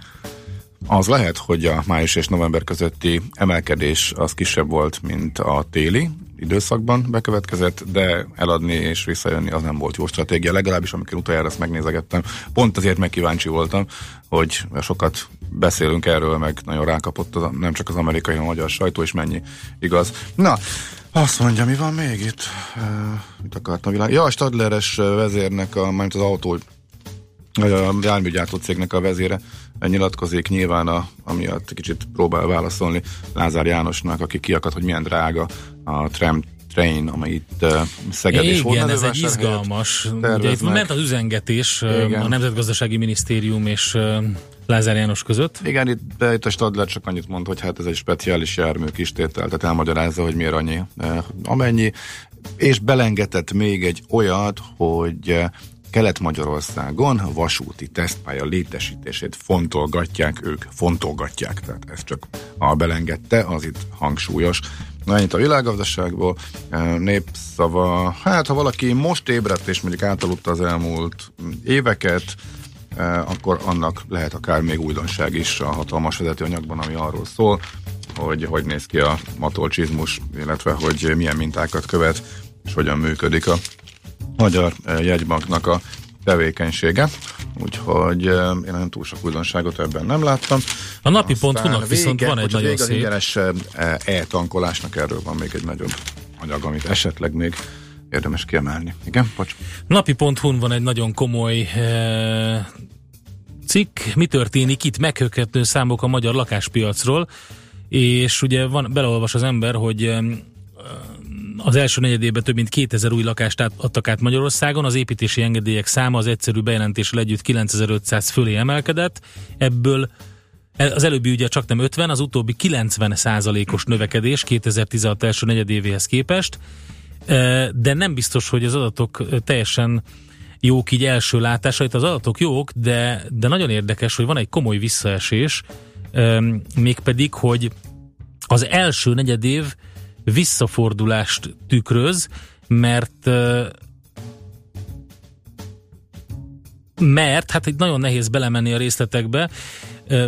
Az lehet, hogy a május és november közötti emelkedés az kisebb volt, mint a téli időszakban bekövetkezett, de eladni és visszajönni az nem volt jó stratégia, legalábbis amikor utoljára ezt megnézegettem. Pont azért megkíváncsi voltam, hogy sokat beszélünk erről, meg nagyon rákapott az, nem csak az amerikai, hanem a magyar sajtó, és mennyi igaz. Na, azt mondja, mi van még itt? Uh, mit akartam világ? Ja, a Stadleres vezérnek, a, majd az autó a járműgyártó cégnek a vezére nyilatkozik nyilván, a, amiatt kicsit próbál válaszolni Lázár Jánosnak, aki kiakadt, hogy milyen drága a tram train, amely itt uh, Szeged Igen, és Igen, ez egy izgalmas. Ugye itt ment az üzengetés Igen. a Nemzetgazdasági Minisztérium és Lázár János között. Igen, itt, de itt a Stadler csak annyit mond, hogy hát ez egy speciális jármű kistétel, tehát elmagyarázza, hogy miért annyi, amennyi, és belengetett még egy olyat, hogy Kelet-Magyarországon vasúti tesztpálya létesítését fontolgatják ők, fontolgatják, tehát ez csak a belengedte, az itt hangsúlyos. Na ennyit a világgazdaságból, népszava, hát ha valaki most ébredt és mondjuk átaludta az elmúlt éveket, akkor annak lehet akár még újdonság is a hatalmas vezetőanyagban, ami arról szól, hogy hogy néz ki a matolcsizmus, illetve hogy milyen mintákat követ, és hogyan működik a Magyar Jegybanknak a tevékenysége, úgyhogy én nagyon túl sok újdonságot ebben nem láttam. A napi pont viszont van egy nagyon szép. ingyenes e-tankolásnak erről van még egy nagyobb anyag, amit esetleg még érdemes kiemelni. Igen, bocs. Napi.hu-n van egy nagyon komoly e, cikk, mi történik itt? Meghökkentő számok a magyar lakáspiacról, és ugye van, beleolvas az ember, hogy az első negyedében több mint 2000 új lakást adtak át Magyarországon, az építési engedélyek száma az egyszerű bejelentéssel együtt 9500 fölé emelkedett, ebből az előbbi ugye csak nem 50, az utóbbi 90 százalékos növekedés 2016 első negyedévéhez képest, de nem biztos, hogy az adatok teljesen jók így első látásra. Itt az adatok jók, de, de nagyon érdekes, hogy van egy komoly visszaesés, mégpedig, hogy az első negyedév visszafordulást tükröz, mert mert, hát itt nagyon nehéz belemenni a részletekbe,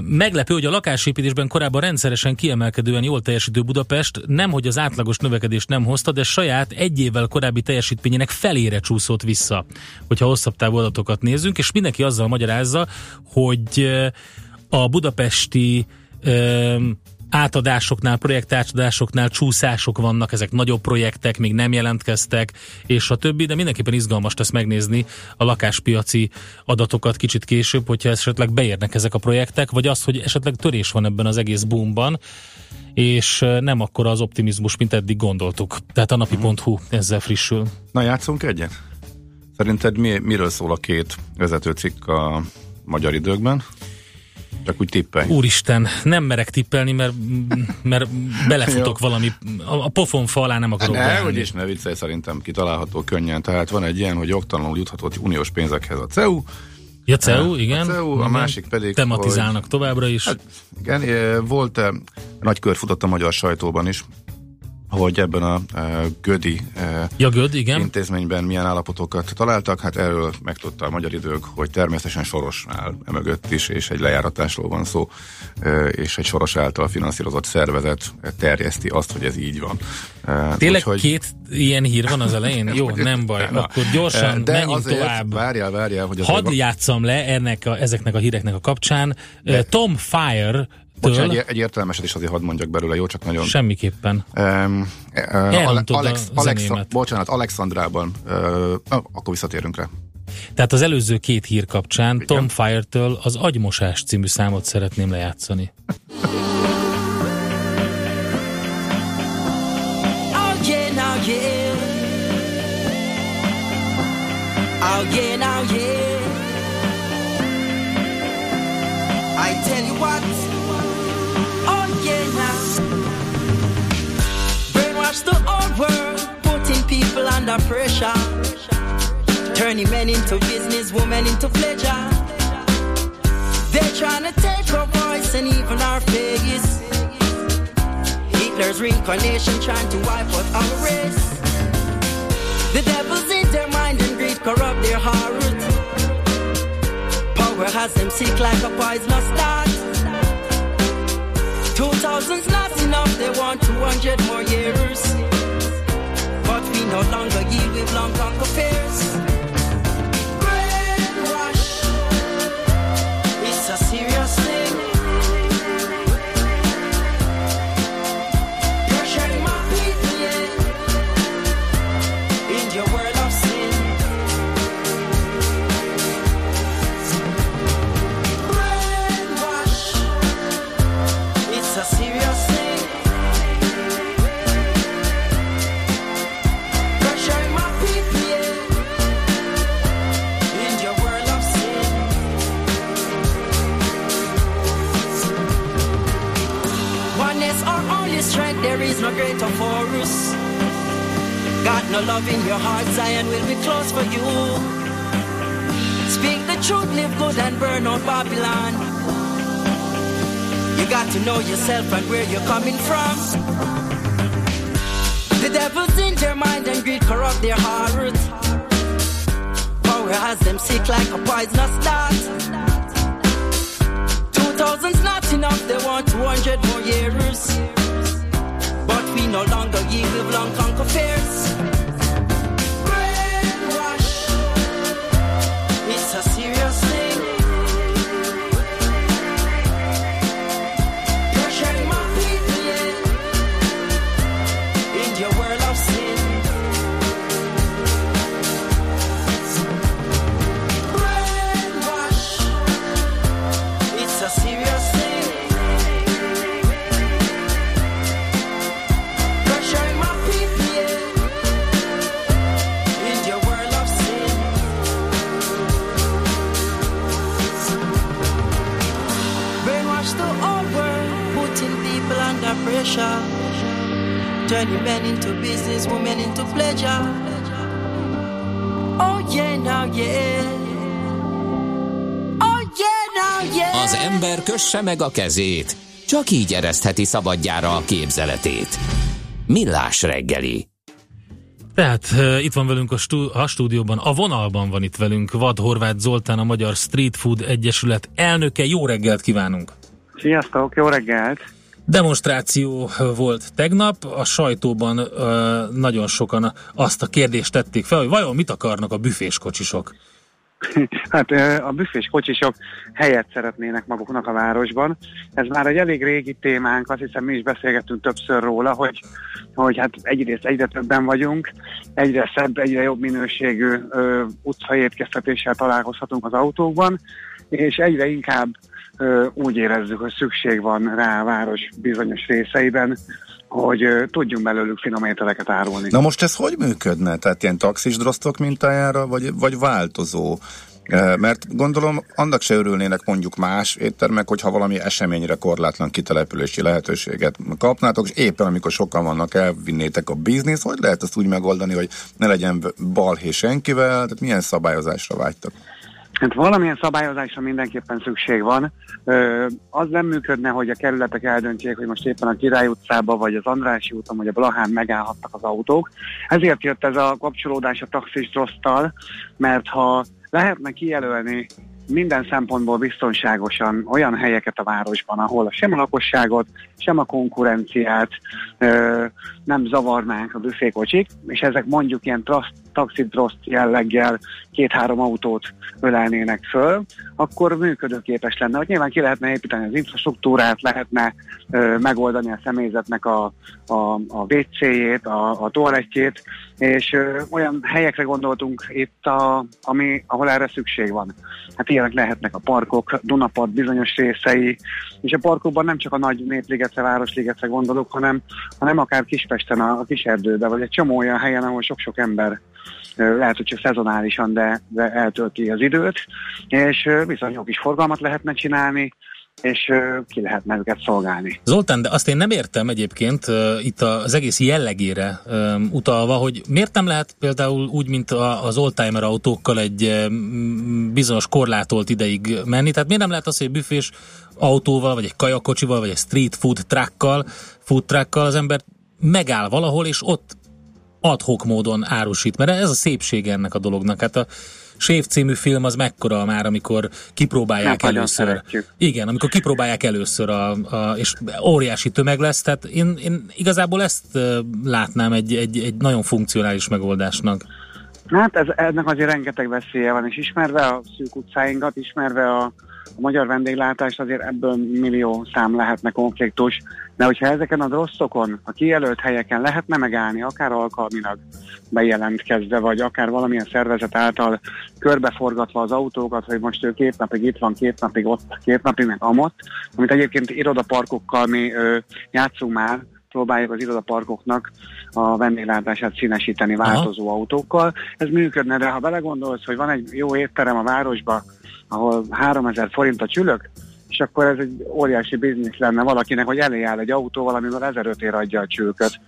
Meglepő, hogy a lakásépítésben korábban rendszeresen kiemelkedően jól teljesítő Budapest nem, hogy az átlagos növekedést nem hozta, de saját egy évvel korábbi teljesítményének felére csúszott vissza, hogyha hosszabb távú adatokat nézzünk, és mindenki azzal magyarázza, hogy a budapesti átadásoknál, projektátadásoknál csúszások vannak, ezek nagyobb projektek, még nem jelentkeztek, és a többi, de mindenképpen izgalmas lesz megnézni a lakáspiaci adatokat kicsit később, hogyha esetleg beérnek ezek a projektek, vagy az, hogy esetleg törés van ebben az egész boomban, és nem akkor az optimizmus, mint eddig gondoltuk. Tehát a napi.hu ezzel frissül. Na, játszunk egyet? Szerinted mi, miről szól a két vezetőcikk a magyar időkben? Csak úgy tippelj. Úristen, nem merek tippelni, mert, mert belefutok valami, a, a pofon falán nem akarok Ne, hogy is ne viccelj, szerintem kitalálható könnyen. Tehát van egy ilyen, hogy jogtalanul juthatott uniós pénzekhez a CEU, Ja, CEU, igen. A CEU, igen. a másik pedig, Tematizálnak hogy, továbbra is. Hát, igen, volt nagy kör futott a magyar sajtóban is, hogy ebben a uh, Gödi uh, ja, Göd, igen. intézményben milyen állapotokat találtak. Hát erről megtudta a magyar idők, hogy természetesen Soros áll emögött is, és egy lejáratásról van szó, uh, és egy Soros által finanszírozott szervezet terjeszti azt, hogy ez így van. Uh, Tényleg úgy, két ilyen hír van az elején? Jó, nem baj. Na, Akkor gyorsan de menjünk azért, tovább. Várjál, várjál. Hogy Hadd van... játszam le ennek a, ezeknek a híreknek a kapcsán. De. Tom Fire Bocsánat, egy, egy értelmeset is azért hadd mondjak belőle, jó, csak nagyon... Semmiképpen. Um, uh, Alex, Alex, bocsánat, Alexandrában, uh, akkor visszatérünk rá. Tehát az előző két hír kapcsán Igen. Tom Fire-től az Agymosás című számot szeretném lejátszani. oh yeah, now yeah. Oh yeah, now yeah. I tell you what. Brainwash the old world, putting people under pressure. Turning men into business, women into pleasure. They're trying to take our voice and even our face. Hitler's reincarnation trying to wipe out our race. The devil's in their mind and greed corrupt their heart. Power has them sick like a poisonous dart. 2000's not enough, they want 200 more years. But we no longer yield with long conquer fears. Brainwash, it's a serious no greater for us. Got no love in your heart, Zion will be close for you. Speak the truth, live good and burn out Babylon. You got to know yourself and where you're coming from. The devil's in their mind and greed corrupt their heart. Power has them sick like a poisonous dart. 2000's not enough, they want 200 more years. No longer yield with long conquer fears. Brainwash, it's a serious Turning men into business, women into pleasure. Oh yeah, now yeah. Oh yeah, now yeah. Az ember kösse meg a kezét, csak így eresztheti szabadjára a képzeletét. Millás reggeli. Tehát uh, itt van velünk a, stú- a stúdióban, a vonalban van itt velünk Vad Horváth Zoltán, a Magyar Street Food Egyesület elnöke. Jó reggelt kívánunk! Sziasztok, jó reggelt! Demonstráció volt tegnap, a sajtóban uh, nagyon sokan azt a kérdést tették fel, hogy vajon mit akarnak a büfés kocsisok? Hát ö, a büfés kocsisok helyet szeretnének maguknak a városban. Ez már egy elég régi témánk, azt hiszem mi is beszélgettünk többször róla, hogy, hogy hát egyrészt egyre többen vagyunk, egyre szebb, egyre jobb minőségű ö, utcai étkeztetéssel találkozhatunk az autókban, és egyre inkább úgy érezzük, hogy szükség van rá a város bizonyos részeiben, hogy tudjunk belőlük finom ételeket árulni. Na most ez hogy működne? Tehát ilyen taxis drosztok mintájára, vagy, vagy változó? Mert gondolom annak se örülnének mondjuk más éttermek, hogyha valami eseményre korlátlan kitelepülési lehetőséget kapnátok, és éppen amikor sokan vannak, elvinnétek a biznisz, hogy lehet ezt úgy megoldani, hogy ne legyen balhé senkivel, tehát milyen szabályozásra vágytak? Hát valamilyen szabályozásra mindenképpen szükség van. Ö, az nem működne, hogy a kerületek eldöntjék, hogy most éppen a Király utcába, vagy az Andrási úton, vagy a Blahán megállhatnak az autók. Ezért jött ez a kapcsolódás a taxis droszttal, mert ha lehetne kijelölni minden szempontból biztonságosan olyan helyeket a városban, ahol sem a lakosságot, sem a konkurenciát nem zavarnánk a büfékocsik, és ezek mondjuk ilyen trust, taxidroszt jelleggel két-három autót ölelnének föl, akkor működőképes lenne. Hogy nyilván ki lehetne építeni az infrastruktúrát, lehetne ö, megoldani a személyzetnek a, a, a WC-jét, a, a toalettjét, és ö, olyan helyekre gondoltunk itt, a, ami, ahol erre szükség van. Hát ilyenek lehetnek a parkok, Dunapart bizonyos részei, és a parkokban nem csak a nagy népligetre, városligetre gondolok, hanem, hanem akár Kispesten a, a kiserdőbe, vagy egy csomó olyan helyen, ahol sok-sok ember lehet, hogy csak szezonálisan, de, de eltölti az időt, és bizony jó kis forgalmat lehetne csinálni, és ki lehetne őket szolgálni. Zoltán, de azt én nem értem egyébként itt az egész jellegére utalva, hogy miért nem lehet például úgy, mint az oldtimer autókkal egy bizonyos korlátolt ideig menni, tehát miért nem lehet az, hogy egy büfés autóval, vagy egy kajakocsival, vagy egy street food truckkal, food truckkal az ember megáll valahol, és ott adhok módon árusít, mert ez a szépség ennek a dolognak. Hát a Sév című film az mekkora már, amikor kipróbálják Hát, először. szeretjük. Igen, amikor kipróbálják először, a, a, és óriási tömeg lesz, tehát én, én igazából ezt látnám egy, egy, egy nagyon funkcionális megoldásnak. Hát ez, ennek azért rengeteg veszélye van, és ismerve a szűk utcáinkat, ismerve a, a magyar vendéglátást, azért ebből millió szám lehetne konfliktus, de hogyha ezeken a drosszokon, a kijelölt helyeken lehetne megállni, akár alkalmilag bejelentkezve, vagy akár valamilyen szervezet által körbeforgatva az autókat, hogy most ő két napig itt van, két napig ott, két napig meg amott, amit egyébként irodaparkokkal mi ö, játszunk már, próbáljuk az irodaparkoknak a vendéglátását színesíteni változó autókkal. Ez működne, de ha belegondolsz, hogy van egy jó étterem a városba, ahol 3000 forint a csülök, és akkor ez egy óriási biznisz lenne valakinek, hogy elé áll egy autóval, amivel 1500 ér adja a csülköt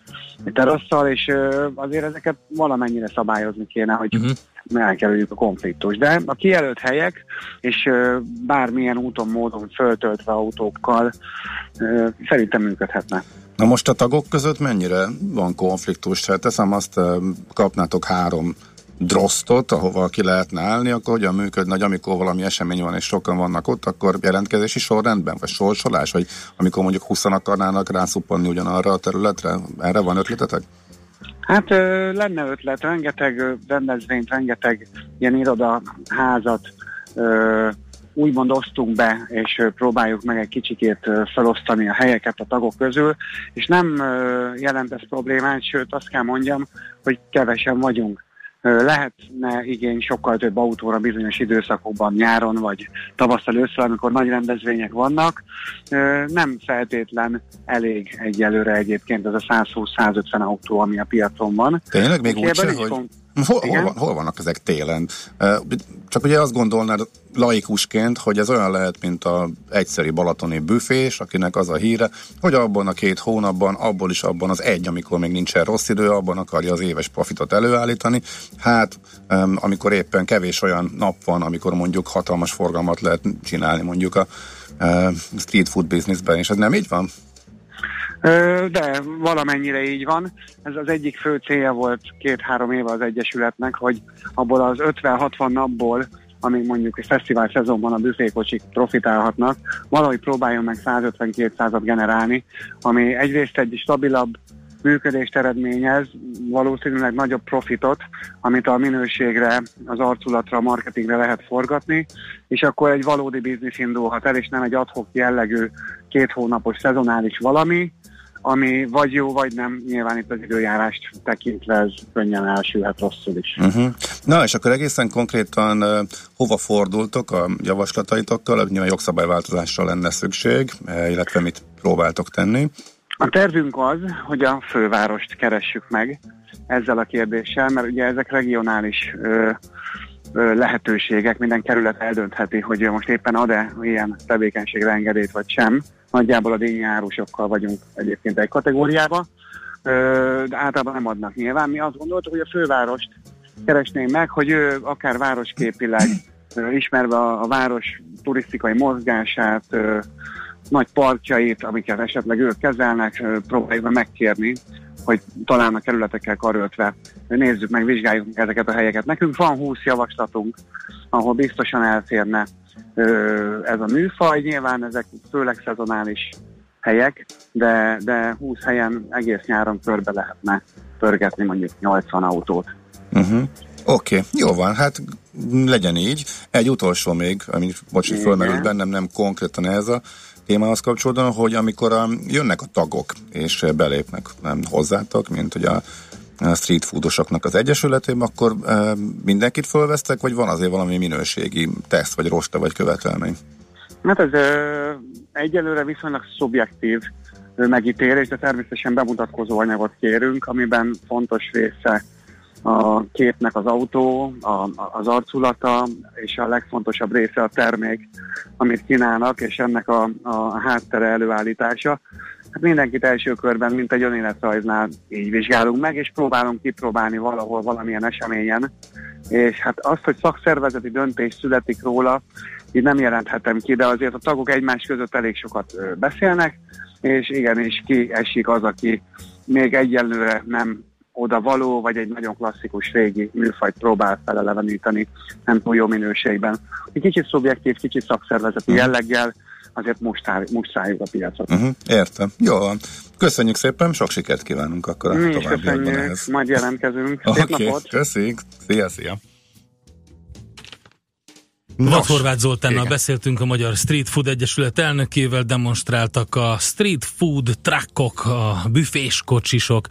terasszal, és azért ezeket valamennyire szabályozni kéne, hogy uh-huh. elkerüljük a konfliktus. De a kijelölt helyek, és bármilyen úton, módon föltöltve autókkal szerintem működhetne. Na most a tagok között mennyire van konfliktus? Hát teszem azt, kapnátok három drosztot, ahova ki lehetne állni, akkor hogyan működne, hogy amikor valami esemény van és sokan vannak ott, akkor jelentkezési sorrendben, vagy sorsolás, vagy amikor mondjuk 20 akarnának rászuppanni ugyanarra a területre? Erre van ötletetek? Hát ö, lenne ötlet, rengeteg rendezvényt, rengeteg ilyen irodaházat ö, úgymond osztunk be, és próbáljuk meg egy kicsikét felosztani a helyeket a tagok közül, és nem jelent ez problémát, sőt azt kell mondjam, hogy kevesen vagyunk. Lehetne igény sokkal több autóra bizonyos időszakokban, nyáron vagy tavasszal ősszel, amikor nagy rendezvények vannak. Nem feltétlen elég egyelőre egyébként ez a 120-150 autó, ami a piacon van. Tényleg még úgy hogy... Hol, hol, van, hol vannak ezek télen? Csak ugye azt gondolnád laikusként, hogy ez olyan lehet, mint a egyszeri balatoni büfés, akinek az a híre, hogy abban a két hónapban, abból is abban az egy, amikor még nincsen rossz idő, abban akarja az éves profitot előállítani. Hát, amikor éppen kevés olyan nap van, amikor mondjuk hatalmas forgalmat lehet csinálni mondjuk a street food businessben, és ez nem így van? De valamennyire így van. Ez az egyik fő célja volt két-három éve az Egyesületnek, hogy abból az 50-60 napból, amíg mondjuk egy fesztivál szezonban a büfékocsik profitálhatnak, valahogy próbáljon meg 150-200-at generálni, ami egyrészt egy stabilabb működést eredményez, valószínűleg nagyobb profitot, amit a minőségre, az arculatra, a marketingre lehet forgatni, és akkor egy valódi biznisz indulhat el, és nem egy adhok jellegű két hónapos szezonális valami, ami vagy jó, vagy nem, nyilván itt az időjárást tekintve ez könnyen elsülhet rosszul is. Uh-huh. Na, és akkor egészen konkrétan uh, hova fordultok a javaslataitokkal? Nyilván jogszabályváltozásra lenne szükség, illetve mit próbáltok tenni? A tervünk az, hogy a fővárost keressük meg ezzel a kérdéssel, mert ugye ezek regionális ö, ö, lehetőségek, minden kerület eldöntheti, hogy most éppen ad-e ilyen tevékenységre engedélyt vagy sem. Nagyjából a dényi árusokkal vagyunk egyébként egy kategóriába, de általában nem adnak nyilván. Mi azt gondoltuk, hogy a fővárost keresnénk meg, hogy ő akár városképileg, ismerve a, város turisztikai mozgását, nagy parkjait, amiket esetleg ők kezelnek, próbáljuk meg megkérni, hogy talán a kerületekkel karöltve nézzük meg, vizsgáljuk meg ezeket a helyeket. Nekünk van 20 javaslatunk, ahol biztosan elférne ez a műfaj. Nyilván ezek főleg szezonális helyek, de, de 20 helyen egész nyáron körbe lehetne pörgetni mondjuk 80 autót. Uh-huh. Oké, okay, jó van, hát legyen így. Egy utolsó még, ami bocs, hogy Igen. fölmerült bennem, nem konkrétan ez a témához kapcsolódóan, hogy amikor a, jönnek a tagok, és belépnek nem hozzátok, mint hogy a street foodosoknak az egyesületében, akkor e, mindenkit fölvesztek, vagy van azért valami minőségi teszt, vagy rosta, vagy követelmény? Hát ez ö, egyelőre viszonylag szubjektív megítélés, de természetesen bemutatkozó anyagot kérünk, amiben fontos része a képnek az autó, a, az arculata, és a legfontosabb része a termék, amit kínálnak, és ennek a, a háttere előállítása. Hát mindenkit első körben, mint egy önéletrajznál így vizsgálunk meg, és próbálunk kipróbálni valahol valamilyen eseményen. És hát azt, hogy szakszervezeti döntés születik róla, így nem jelenthetem ki, de azért a tagok egymás között elég sokat beszélnek, és igenis ki esik az, aki még egyelőre nem oda való, vagy egy nagyon klasszikus régi műfajt próbál feleleveníteni, nem túl jó minőségben. Egy kicsit szubjektív, kicsit szakszervezeti Mhm. jelleggel, azért mustáljuk a piacot. Uh-huh, értem. Jó van. Köszönjük szépen, sok sikert kívánunk akkor a Mi is továbbiakban köszönjük, ehhez. majd jelentkezünk. Oké, napot! köszik. Szia, szia. Vad Horváth Zoltánnal igen. beszéltünk a Magyar Street Food Egyesület elnökével, demonstráltak a street food truckok, a büfés kocsisok,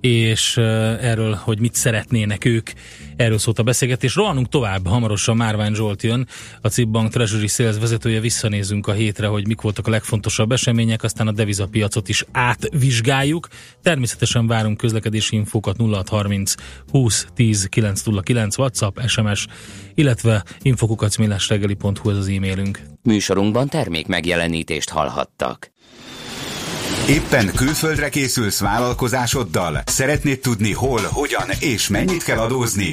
és erről, hogy mit szeretnének ők, erről szólt a beszélgetés. Rohanunk tovább, hamarosan Márvány Zsolt jön, a CIP Bank Treasury Sales vezetője, visszanézünk a hétre, hogy mik voltak a legfontosabb események, aztán a devizapiacot is átvizsgáljuk. Természetesen várunk közlekedési infókat 0630 20 10 909 WhatsApp, SMS, illetve infokukacmillásreggeli.hu ez az e-mailünk. Műsorunkban termék megjelenítést hallhattak. Éppen külföldre készülsz vállalkozásoddal? Szeretnéd tudni hol, hogyan és mennyit kell adózni?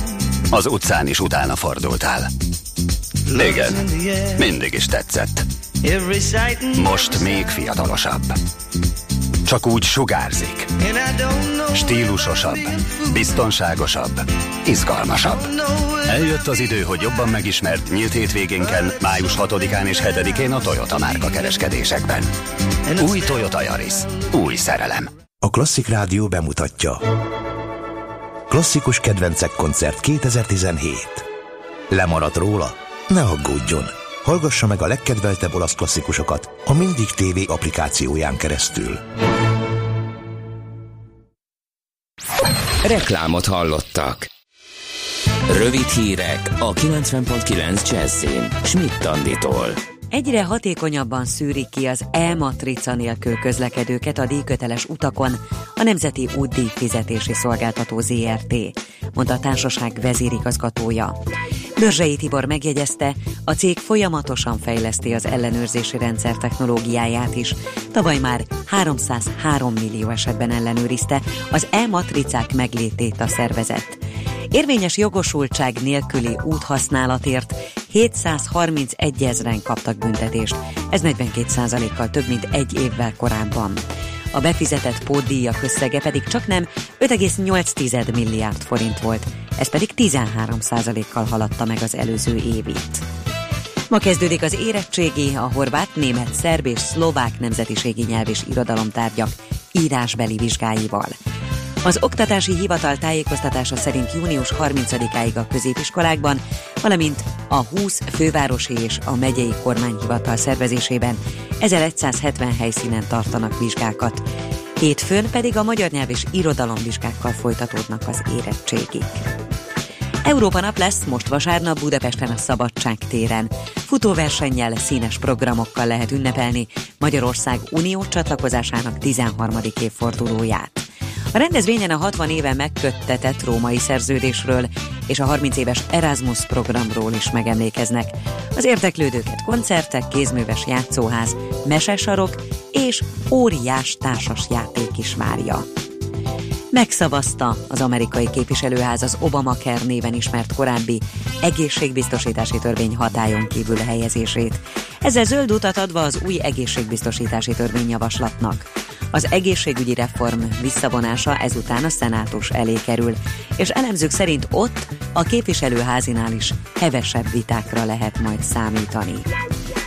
Az utcán is utána fordultál. Igen, mindig is tetszett. Most még fiatalosabb. Csak úgy sugárzik. Stílusosabb, biztonságosabb, izgalmasabb. Eljött az idő, hogy jobban megismert nyílt hétvégénken, május 6-án és 7-én a Toyota márka kereskedésekben. Új Toyota Yaris. Új szerelem. A Klasszik Rádió bemutatja. Klasszikus kedvencek koncert 2017. Lemaradt róla? Ne aggódjon! Hallgassa meg a legkedveltebb olasz klasszikusokat a Mindig TV applikációján keresztül. Reklámot hallottak. Rövid hírek a 90.9 Jazzin. Schmidt Anditól. Egyre hatékonyabban szűrik ki az E-matrica nélkül közlekedőket a díjköteles utakon a Nemzeti Útdíj Fizetési Szolgáltató ZRT, mondta a társaság vezérigazgatója. Börzsei Tibor megjegyezte, a cég folyamatosan fejleszti az ellenőrzési rendszer technológiáját is. Tavaly már 303 millió esetben ellenőrizte az e-matricák meglétét a szervezet. Érvényes jogosultság nélküli úthasználatért 731 ezeren kaptak büntetést, ez 42%-kal több, mint egy évvel korábban. A befizetett pótdíjak összege pedig csak nem 5,8 milliárd forint volt, ez pedig 13%-kal haladta meg az előző évit. Ma kezdődik az érettségi, a horvát, német, szerb és szlovák nemzetiségi nyelv és irodalomtárgyak írásbeli vizsgáival. Az Oktatási Hivatal tájékoztatása szerint június 30-áig a középiskolákban, valamint a 20 fővárosi és a megyei kormányhivatal szervezésében 1170 helyszínen tartanak vizsgákat. Hétfőn pedig a magyar nyelv és irodalomvizsgákkal folytatódnak az érettségik. Európa nap lesz most vasárnap Budapesten a Szabadság téren. Futóversennyel, színes programokkal lehet ünnepelni Magyarország unió csatlakozásának 13. évfordulóját. A rendezvényen a 60 éve megköttetett római szerződésről és a 30 éves Erasmus programról is megemlékeznek. Az érdeklődőket koncertek, kézműves játszóház, mesesarok és óriás társas játék is várja. Megszavazta az amerikai képviselőház az Obamacare néven ismert korábbi egészségbiztosítási törvény hatályon kívül helyezését. Ezzel zöld utat adva az új egészségbiztosítási törvényjavaslatnak. Az egészségügyi reform visszavonása ezután a szenátus elé kerül, és elemzők szerint ott a képviselőházinál is hevesebb vitákra lehet majd számítani.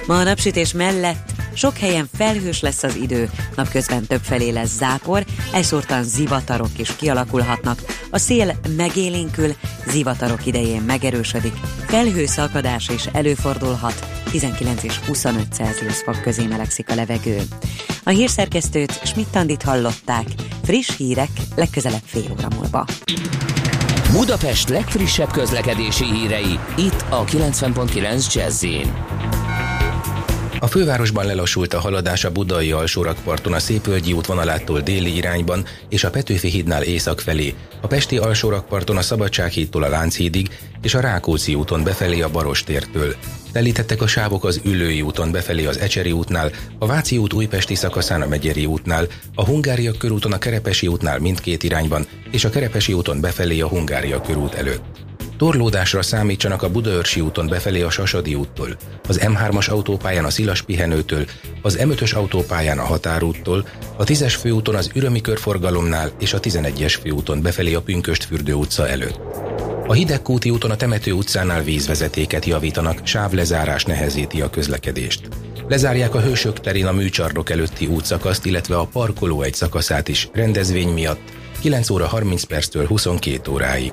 Ma a napsütés mellett sok helyen felhős lesz az idő, napközben többfelé lesz zápor, elszórtan zivatarok is kialakulhatnak, a szél megélénkül, zivatarok idején megerősödik, felhőszakadás is előfordulhat, 19 és 25 Celsius fok közé melegszik a levegő. A hírszerkesztőt Schmidt-Tandit hallották, friss hírek legközelebb fél óra múlva. Budapest legfrissebb közlekedési hírei, itt a 90.9 Jazzin. A fővárosban lelassult a haladás a budai alsórakparton a Szépvölgyi útvonalától déli irányban és a Petőfi hídnál észak felé, a Pesti alsórakparton a Szabadsághídtól a Lánchídig és a Rákóczi úton befelé a Barostértől. Telítettek a sávok az Ülői úton befelé az Ecseri útnál, a Váci út újpesti szakaszán a Megyeri útnál, a Hungária körúton a Kerepesi útnál mindkét irányban, és a Kerepesi úton befelé a Hungária körút előtt. Torlódásra számítsanak a Budaörsi úton befelé a Sasadi úttól, az M3-as autópályán a Szilas pihenőtől, az M5-ös autópályán a Határúttól, a 10-es főúton az Ürömi körforgalomnál és a 11-es főúton befelé a Pünköstfürdő utca előtt. A Hidegkúti úton a Temető utcánál vízvezetéket javítanak, sávlezárás nehezíti a közlekedést. Lezárják a Hősök terén a műcsarnok előtti útszakaszt, illetve a parkoló egy szakaszát is rendezvény miatt 9 óra 30 perctől 22 óráig.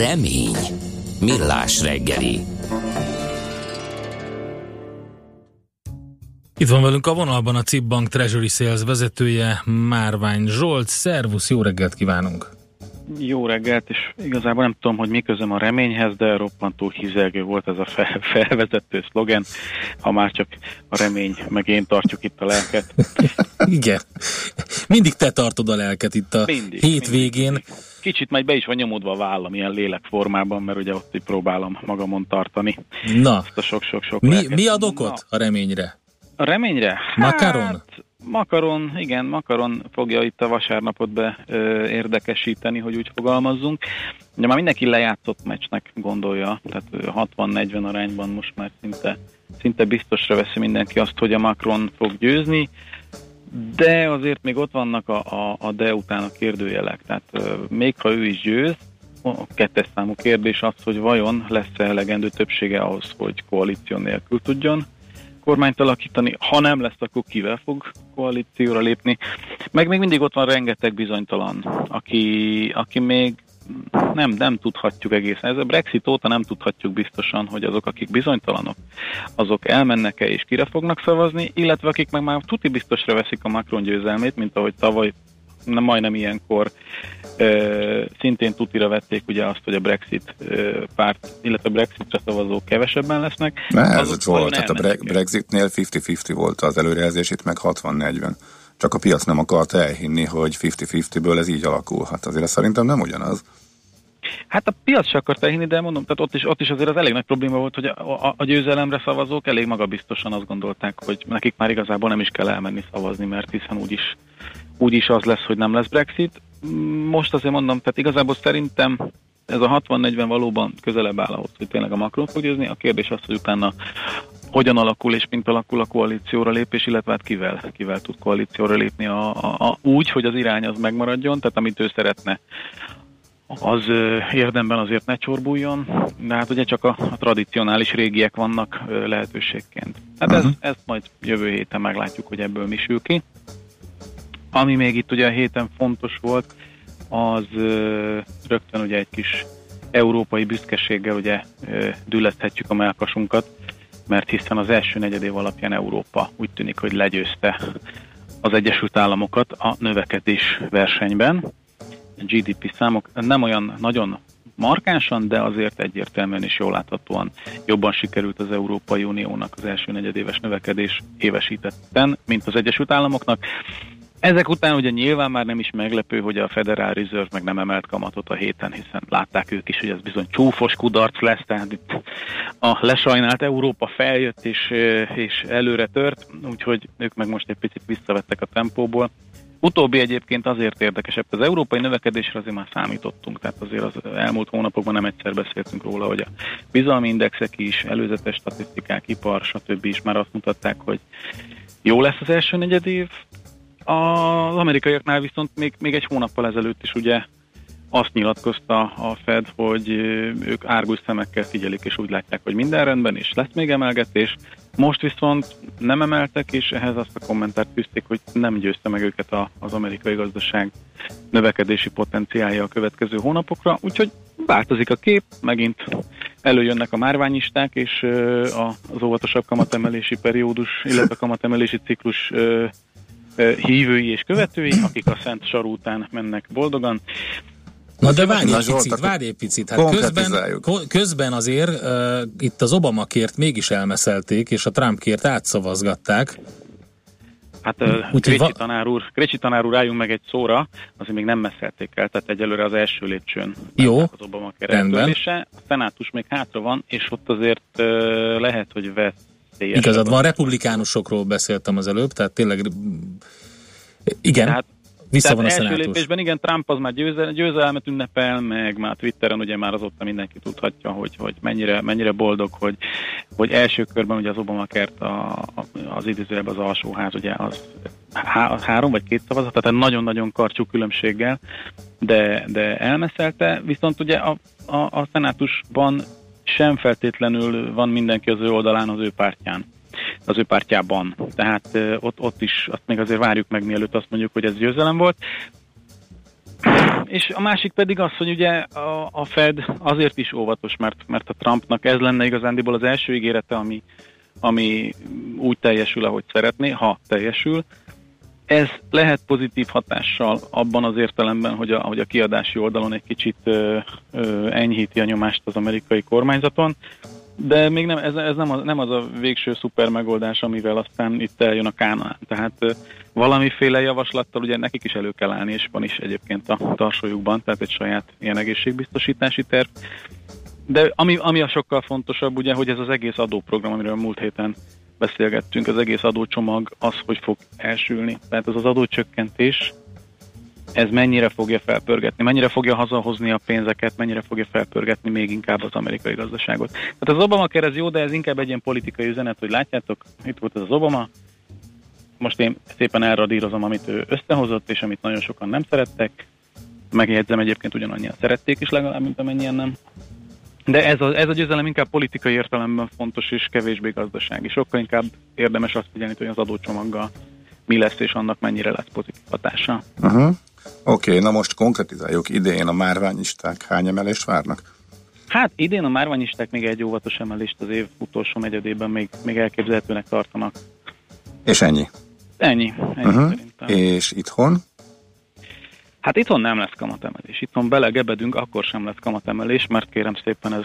Remény. Millás reggeli. Itt van velünk a vonalban a CIP Bank Treasury Sales vezetője, Márvány Zsolt. Szervusz, jó reggelt kívánunk! Jó reggelt, és igazából nem tudom, hogy mi közöm a reményhez, de roppantó hizelgő volt ez a fel, felvezető szlogen, ha már csak a remény, meg én tartjuk itt a lelket. Igen. Mindig te tartod a lelket itt a Mindig, hétvégén. Kicsit majd be is van nyomódva a vállam ilyen lélekformában, mert ugye ott így próbálom magamon tartani. Na, Azt a sok-sok-sok mi, lelket. mi ad okot a reményre? A reményre? Makaron? Hát, makaron, igen, makaron fogja itt a vasárnapot be ö, érdekesíteni, hogy úgy fogalmazzunk. Ugye már mindenki lejátszott meccsnek gondolja, tehát ö, 60-40 arányban most már szinte, szinte biztosra veszi mindenki azt, hogy a Macron fog győzni, de azért még ott vannak a, a, a de után a kérdőjelek, tehát még ha ő is győz, a kettes számú kérdés az, hogy vajon lesz-e elegendő többsége ahhoz, hogy koalíció nélkül tudjon kormányt alakítani, ha nem lesz, akkor kivel fog koalícióra lépni. Meg még mindig ott van rengeteg bizonytalan, aki, aki még nem, nem tudhatjuk egészen. Ez a Brexit óta nem tudhatjuk biztosan, hogy azok, akik bizonytalanok, azok elmennek-e és kire fognak szavazni, illetve akik meg már tuti biztosra veszik a Macron győzelmét, mint ahogy tavaly nem majdnem ilyenkor ö, szintén tutira vették ugye azt, hogy a Brexit ö, párt, illetve a Brexitre szavazók kevesebben lesznek. Ne, ez ott volt, tehát a Brexitnél 50-50 volt az előrejelzés, itt meg 60-40. Csak a piac nem akart elhinni, hogy 50-50-ből ez így alakul. Hát azért szerintem nem ugyanaz. Hát a piac se akart elhinni, de mondom, tehát ott is, ott is azért az elég nagy probléma volt, hogy a, a, a győzelemre szavazók elég magabiztosan azt gondolták, hogy nekik már igazából nem is kell elmenni szavazni, mert hiszen úgyis, úgyis az lesz, hogy nem lesz Brexit. Most azért mondom, tehát igazából szerintem ez a 60-40 valóban közelebb áll ahhoz, hogy tényleg a Macron fog győzni. A kérdés az, hogy utána hogyan alakul és mint alakul a koalícióra lépés, illetve hát kivel, kivel tud koalícióra lépni a, a, a, úgy, hogy az irány az megmaradjon, tehát amit ő szeretne, az érdemben azért ne csorbuljon, de hát ugye csak a, a tradicionális régiek vannak lehetőségként. Hát ez, ezt majd jövő héten meglátjuk, hogy ebből mi sül ki. Ami még itt ugye a héten fontos volt, az rögtön ugye egy kis európai büszkeséggel ugye düllethetjük a melkasunkat, mert hiszen az első negyedév alapján Európa úgy tűnik, hogy legyőzte az Egyesült Államokat a növekedés versenyben. GDP számok nem olyan nagyon markánsan, de azért egyértelműen és jól láthatóan jobban sikerült az Európai Uniónak az első negyedéves növekedés évesítetten, mint az Egyesült Államoknak. Ezek után ugye nyilván már nem is meglepő, hogy a Federal Reserve meg nem emelt kamatot a héten, hiszen látták ők is, hogy ez bizony csúfos kudarc lesz, tehát itt a lesajnált Európa feljött és, és előre tört, úgyhogy ők meg most egy picit visszavettek a tempóból. Utóbbi egyébként azért érdekesebb, az európai növekedésre azért már számítottunk, tehát azért az elmúlt hónapokban nem egyszer beszéltünk róla, hogy a bizalmi indexek is, előzetes statisztikák, ipar, stb. is már azt mutatták, hogy jó lesz az első negyedév, az amerikaiaknál viszont még, még egy hónappal ezelőtt is ugye azt nyilatkozta a Fed, hogy ők árgus szemekkel figyelik, és úgy látják, hogy minden rendben, és lesz még emelgetés. Most viszont nem emeltek, és ehhez azt a kommentárt fűzték, hogy nem győzte meg őket a, az amerikai gazdaság növekedési potenciálja a következő hónapokra, úgyhogy változik a kép, megint előjönnek a márványisták, és az óvatosabb kamatemelési periódus, illetve a kamatemelési ciklus hívői és követői, akik a Szent Saru után mennek boldogan. Na de várj egy picit, várj egy picit. Hát közben, közben azért uh, itt az Obama kért mégis elmeszelték, és a Trump kért átszavazgatták. Hát Krécsi, va- tanár úr, Krécsi tanár úr, álljunk meg egy szóra, azért még nem messzelték el, tehát egyelőre az első lépcsőn Jó, az Obama rendben. A szenátus még hátra van, és ott azért uh, lehet, hogy veszélyes. Igazad van, republikánusokról beszéltem az előbb, tehát tényleg igen, Tehát- vissza van a Tehát első szenátus. lépésben igen, Trump az már győze, győzelmet ünnepel, meg már Twitteren ugye már azóta mindenki tudhatja, hogy, hogy mennyire, mennyire boldog, hogy, hogy első körben ugye az Obama kert a, az idézőjelben az alsóház, ugye az há, három vagy két szavazat, tehát nagyon-nagyon karcsú különbséggel, de, de elmeszelte, viszont ugye a, a, a szenátusban sem feltétlenül van mindenki az ő oldalán, az ő pártján az ő pártjában. Tehát ott, ott is azt még azért várjuk meg, mielőtt azt mondjuk, hogy ez győzelem volt. És a másik pedig az, hogy ugye a, a Fed azért is óvatos, mert, mert a Trumpnak ez lenne igazándiból az első ígérete, ami, ami úgy teljesül, ahogy szeretné, ha teljesül. Ez lehet pozitív hatással abban az értelemben, hogy a, hogy a kiadási oldalon egy kicsit ö, ö, enyhíti a nyomást az amerikai kormányzaton, de még nem, ez, ez nem, az, nem az a végső szuper megoldás, amivel aztán itt eljön a Kánaán. Tehát valamiféle javaslattal ugye nekik is elő kell állni, és van is egyébként a tarsójukban, tehát egy saját ilyen egészségbiztosítási terv. De ami, ami a sokkal fontosabb, ugye, hogy ez az egész adóprogram, amiről múlt héten beszélgettünk, az egész adócsomag az, hogy fog elsülni. Tehát ez az adócsökkentés, ez mennyire fogja felpörgetni, mennyire fogja hazahozni a pénzeket, mennyire fogja felpörgetni még inkább az amerikai gazdaságot. Tehát az Obama ez jó, de ez inkább egy ilyen politikai üzenet, hogy látjátok, itt volt ez az Obama, most én szépen elradírozom, amit ő összehozott, és amit nagyon sokan nem szerettek. Megjegyzem egyébként ugyanannyian szerették is legalább, mint amennyien nem. De ez a, ez a győzelem inkább politikai értelemben fontos, és kevésbé gazdasági. Sokkal inkább érdemes azt figyelni, hogy az adócsomaggal mi lesz, és annak mennyire lesz pozitív hatása. Uh-huh. Oké, okay, na most konkretizáljuk. Idén a márványisták hány emelést várnak? Hát idén a márványisták még egy óvatos emelést az év utolsó negyedében még, még elképzelhetőnek tartanak. És ennyi? Ennyi, ennyi Uh-huh. szerintem. És itthon? Hát itthon nem lesz kamatemelés. Itthon belegebedünk, akkor sem lesz kamatemelés, mert kérem szépen ez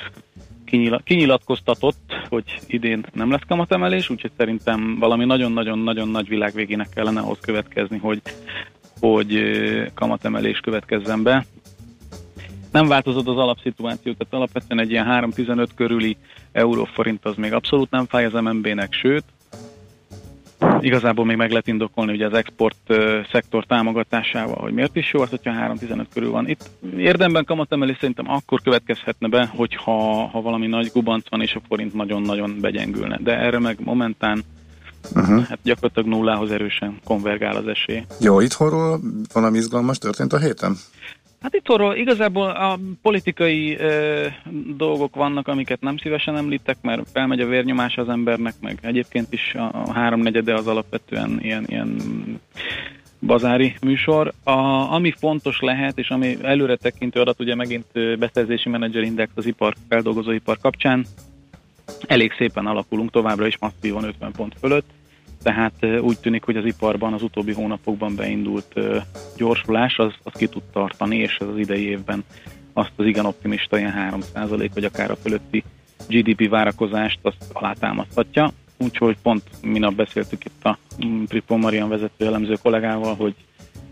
kinyila- kinyilatkoztatott, hogy idén nem lesz kamatemelés, úgyhogy szerintem valami nagyon-nagyon-nagyon nagy világvégének kellene ahhoz következni, hogy, hogy kamatemelés következzen be. Nem változott az alapszituáció, tehát alapvetően egy ilyen 3-15 körüli euróforint az még abszolút nem fáj az MNB-nek, sőt, igazából még meg lehet indokolni ugye az export szektor támogatásával, hogy miért is jó az, hogyha 3-15 körül van. Itt érdemben kamatemelés szerintem akkor következhetne be, hogyha ha valami nagy gubanc van, és a forint nagyon-nagyon begyengülne. De erre meg momentán Uh-huh. hát gyakorlatilag nullához erősen konvergál az esély. Jó, itthonról valami izgalmas történt a héten? Hát itt arról igazából a politikai ö, dolgok vannak, amiket nem szívesen említek, mert felmegy a vérnyomás az embernek, meg egyébként is a, a háromnegyede az alapvetően ilyen, ilyen bazári műsor. A, ami fontos lehet, és ami előre tekintő adat, ugye megint beszerzési menedzserindex az ipar, feldolgozóipar kapcsán, elég szépen alakulunk, továbbra is masszívan 50 pont fölött, tehát úgy tűnik, hogy az iparban az utóbbi hónapokban beindult gyorsulás, az, az ki tud tartani, és ez az idei évben azt az igen optimista ilyen 3% vagy akár a fölötti GDP várakozást azt alátámasztatja. Úgyhogy pont minap beszéltük itt a mm, Pripon Marian vezető elemző kollégával, hogy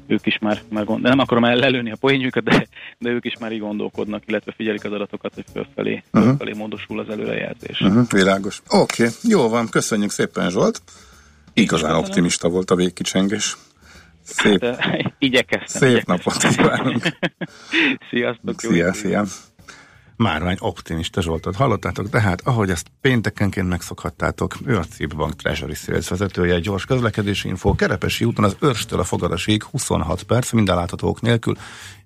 ők is már, már gond... nem akarom el lelőni a poénjukat, de, de ők is már így gondolkodnak, illetve figyelik az adatokat, hogy fölfelé, Mhm. fölfelé módosul az előrejelzés. Uh-huh, világos. Oké, okay, jó van, köszönjük szépen Zsolt. Igazán optimista volt a végkicsengés. Szép, Hát, ö, igyekeztem. szép igyekeztem. napot kívánunk. Sziasztok! Szia, szia. Márvány optimista Zsoltot hallottátok, tehát ahogy ezt péntekenként megszokhattátok, ő a CIP Bank Treasury Sales vezetője, egy gyors közlekedési info, Kerepesi úton az Örstől a Fogadasig 26 perc, minden láthatók nélkül,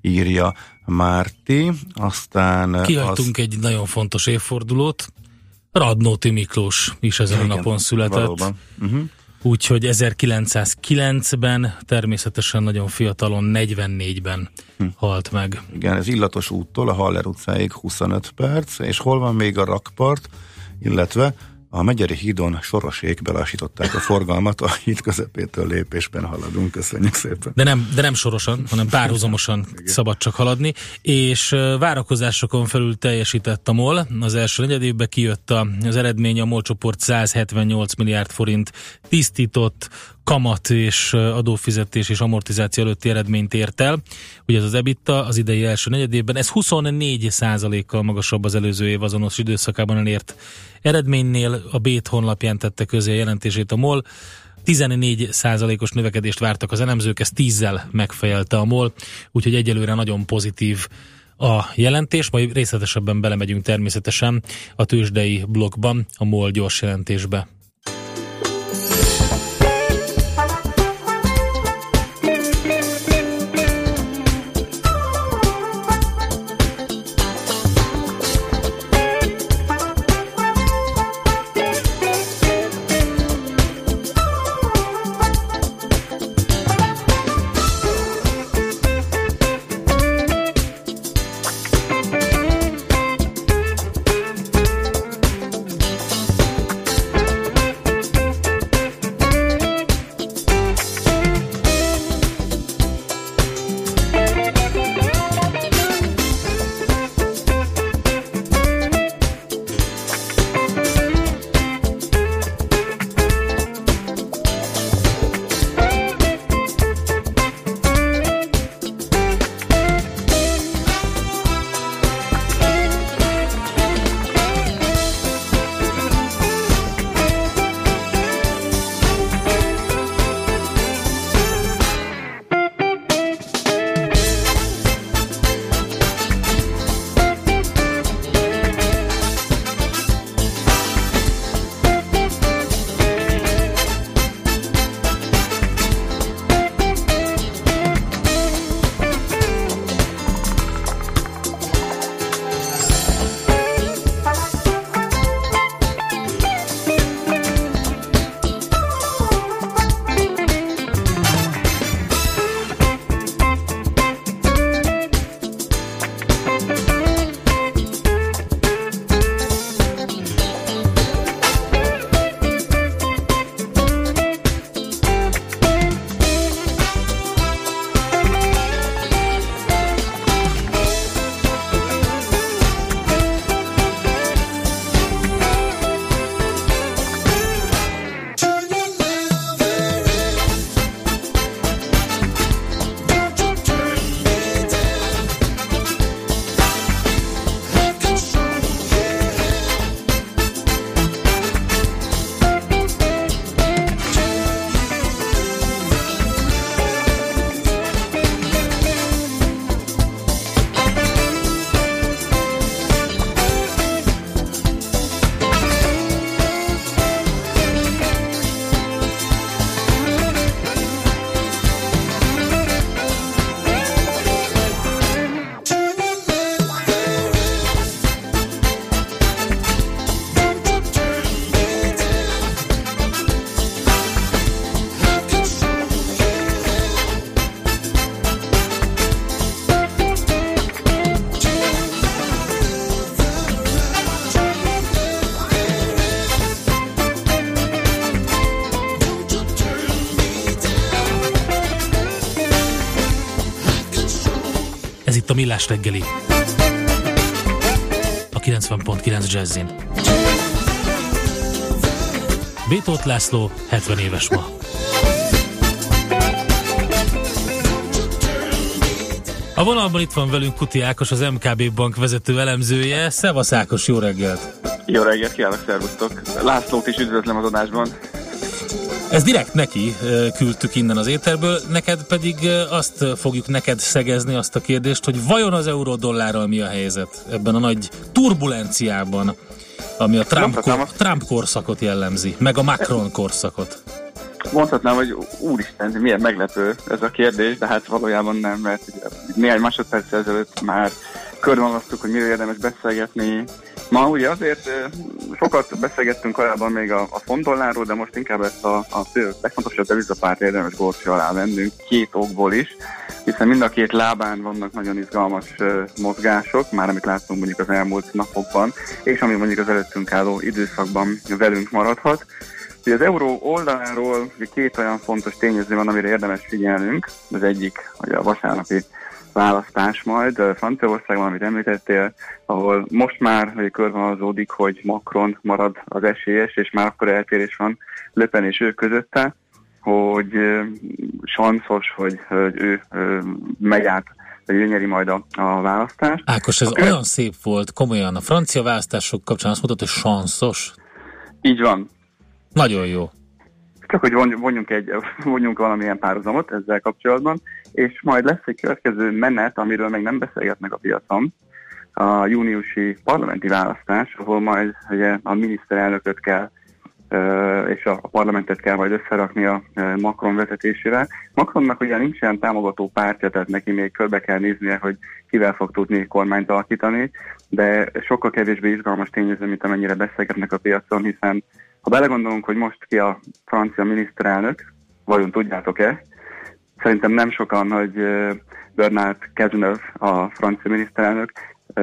írja Márti, aztán Kihagytunk egy nagyon fontos évfordulót. Radnóti Miklós is ezen a Igen, napon született. valóban. Uh-huh. Úgyhogy 1909-ben, természetesen nagyon fiatalon, 44-ben Hm. halt meg. Igen, ez Illatos úttól a Haller utcáig 25 perc, és hol van még a rakpart, illetve a Megyeri hídon sorosék belassították a forgalmat, a híd közepétől lépésben haladunk, köszönjük szépen. De nem, de nem sorosan, hanem párhuzamosan szabad csak haladni, és várakozásokon felül teljesített a MOL. Az első negyedévben kijött a, az eredmény, a MOL csoport 178 milliárd forint tisztított kamat és adófizetés és amortizáció előtti eredményt ért el. Ugye ez az EBITDA az idei első negyedében, ez 24% kal magasabb az előző év azonos időszakában elért eredménynél. A Bét honlapján tette közé a jelentését a MOL. 14 százalékos növekedést vártak az elemzők, ezt 10-zel megfejelte a MOL, úgyhogy egyelőre nagyon pozitív a jelentés, majd részletesebben belemegyünk természetesen a tőzsdei blogban, a MOL gyors jelentésbe. Millás reggeli. A 90.9 Jazzin. Bétót László 70 éves ma. A vonalban itt van velünk Kuti Ákos, az MKB Bank vezető elemzője. Szevasz Ákos, jó reggelt! Jó reggelt, kívánok, szervusztok! Lászlót is üdvözlöm az adásban. Ez direkt neki küldtük innen az éterből, neked pedig azt fogjuk neked szegezni azt a kérdést, hogy vajon az euró-dollárral mi a helyzet ebben a nagy turbulenciában, ami a Trump, kor, Trump korszakot jellemzi, meg a Macron korszakot. Mondhatnám, hogy úristen, milyen meglepő ez a kérdés, de hát valójában nem, mert néhány másodperc ezelőtt már körvonalaztuk, hogy miről érdemes beszélgetni. Ma ugye azért sokat beszélgettünk korábban még a, a fondolláról, de most inkább ezt a, a fő, legfontosabb devizapárt érdemes górcső alá vennünk, két okból is, hiszen mind a két lábán vannak nagyon izgalmas mozgások, már amit láttunk mondjuk az elmúlt napokban, és ami mondjuk az előttünk álló időszakban velünk maradhat. Ugye az euró oldaláról két olyan fontos tényező van, amire érdemes figyelnünk. Az egyik, hogy a vasárnapi választás majd Franciaországban, amit említettél, ahol most már körvonalazódik, hogy Macron marad az esélyes, és már akkor eltérés van Le Pen és ő közötte, hogy sanszos, hogy, ő át, hogy ő nyeri majd a, a választást. Ákos, ez A követ- olyan szép volt, komolyan a francia választások kapcsán azt mondtad, hogy sanszos. Így van. Nagyon jó. Csak hogy vonj- vonjunk, egy, vonjunk valamilyen párhuzamot ezzel kapcsolatban, és majd lesz egy következő menet, amiről még nem beszélgetnek a piacon, a júniusi parlamenti választás, ahol majd ugye, a miniszterelnököt kell és a parlamentet kell majd összerakni a Macron vezetésére. Macronnak ugye nincsen támogató pártja, tehát neki még körbe kell néznie, hogy kivel fog tudni kormányt alakítani, de sokkal kevésbé izgalmas tényező, mint amennyire beszélgetnek a piacon, hiszen ha belegondolunk, hogy most ki a francia miniszterelnök, vajon tudjátok-e? Szerintem nem sokan, hogy Bernard Cazeneuve, a francia miniszterelnök,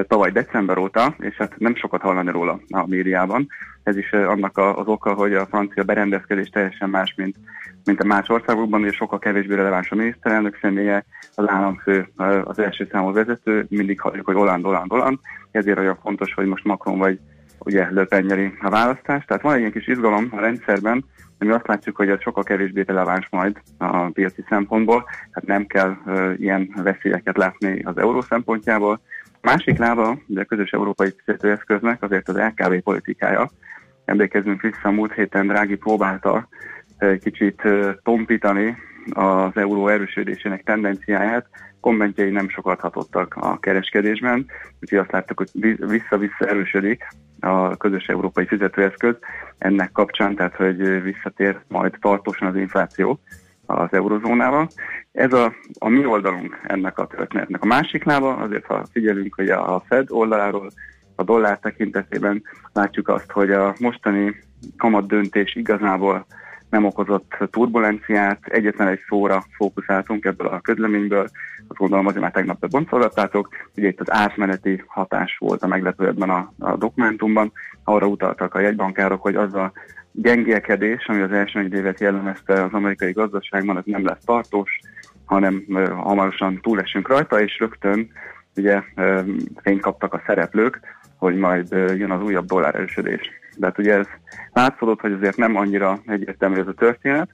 tavaly december óta, és hát nem sokat hallani róla a médiában. Ez is annak az oka, hogy a francia berendezkedés teljesen más, mint, mint a más országokban, és sokkal kevésbé releváns a miniszterelnök személye, az államfő, az első számú vezető, mindig halljuk, hogy Hollande, Hollande, Hollande, ezért olyan fontos, hogy most Macron vagy ugye Le Pen nyeri a választást. Tehát van egy ilyen kis izgalom a rendszerben, ami azt látjuk, hogy ez sokkal kevésbé releváns majd a piaci szempontból, tehát nem kell ö, ilyen veszélyeket látni az euró szempontjából. Másik lába, ugye a közös európai fizetőeszköznek azért az LKB politikája. Emlékezzünk vissza, múlt héten Drági próbálta ö, kicsit ö, tompítani az euró erősödésének tendenciáját, kommentjei nem sokat hatottak a kereskedésben, úgyhogy azt láttuk, hogy vi- vissza-vissza erősödik a közös európai fizetőeszköz ennek kapcsán, tehát hogy visszatér majd tartósan az infláció az eurozónával. Ez a, a mi oldalunk ennek a történetnek. A másik lába, azért ha figyelünk, hogy a Fed oldaláról a dollár tekintetében látjuk azt, hogy a mostani kamat döntés igazából nem okozott turbulenciát, egyetlen egy szóra fókuszáltunk ebből a közleményből, azt gondolom azért már tegnap beboncolgattátok, ugye itt az átmeneti hatás volt a meglepő a, a dokumentumban, arra utaltak a jegybankárok, hogy az a gyengélkedés, ami az első egy évet jellemezte az amerikai gazdaságban, az nem lesz tartós, hanem ö, hamarosan túlesünk rajta, és rögtön ugye fényt kaptak a szereplők, hogy majd jön az újabb dollár erősödés. De hát ugye ez látszódott, hogy azért nem annyira egyértelmű ez a történet,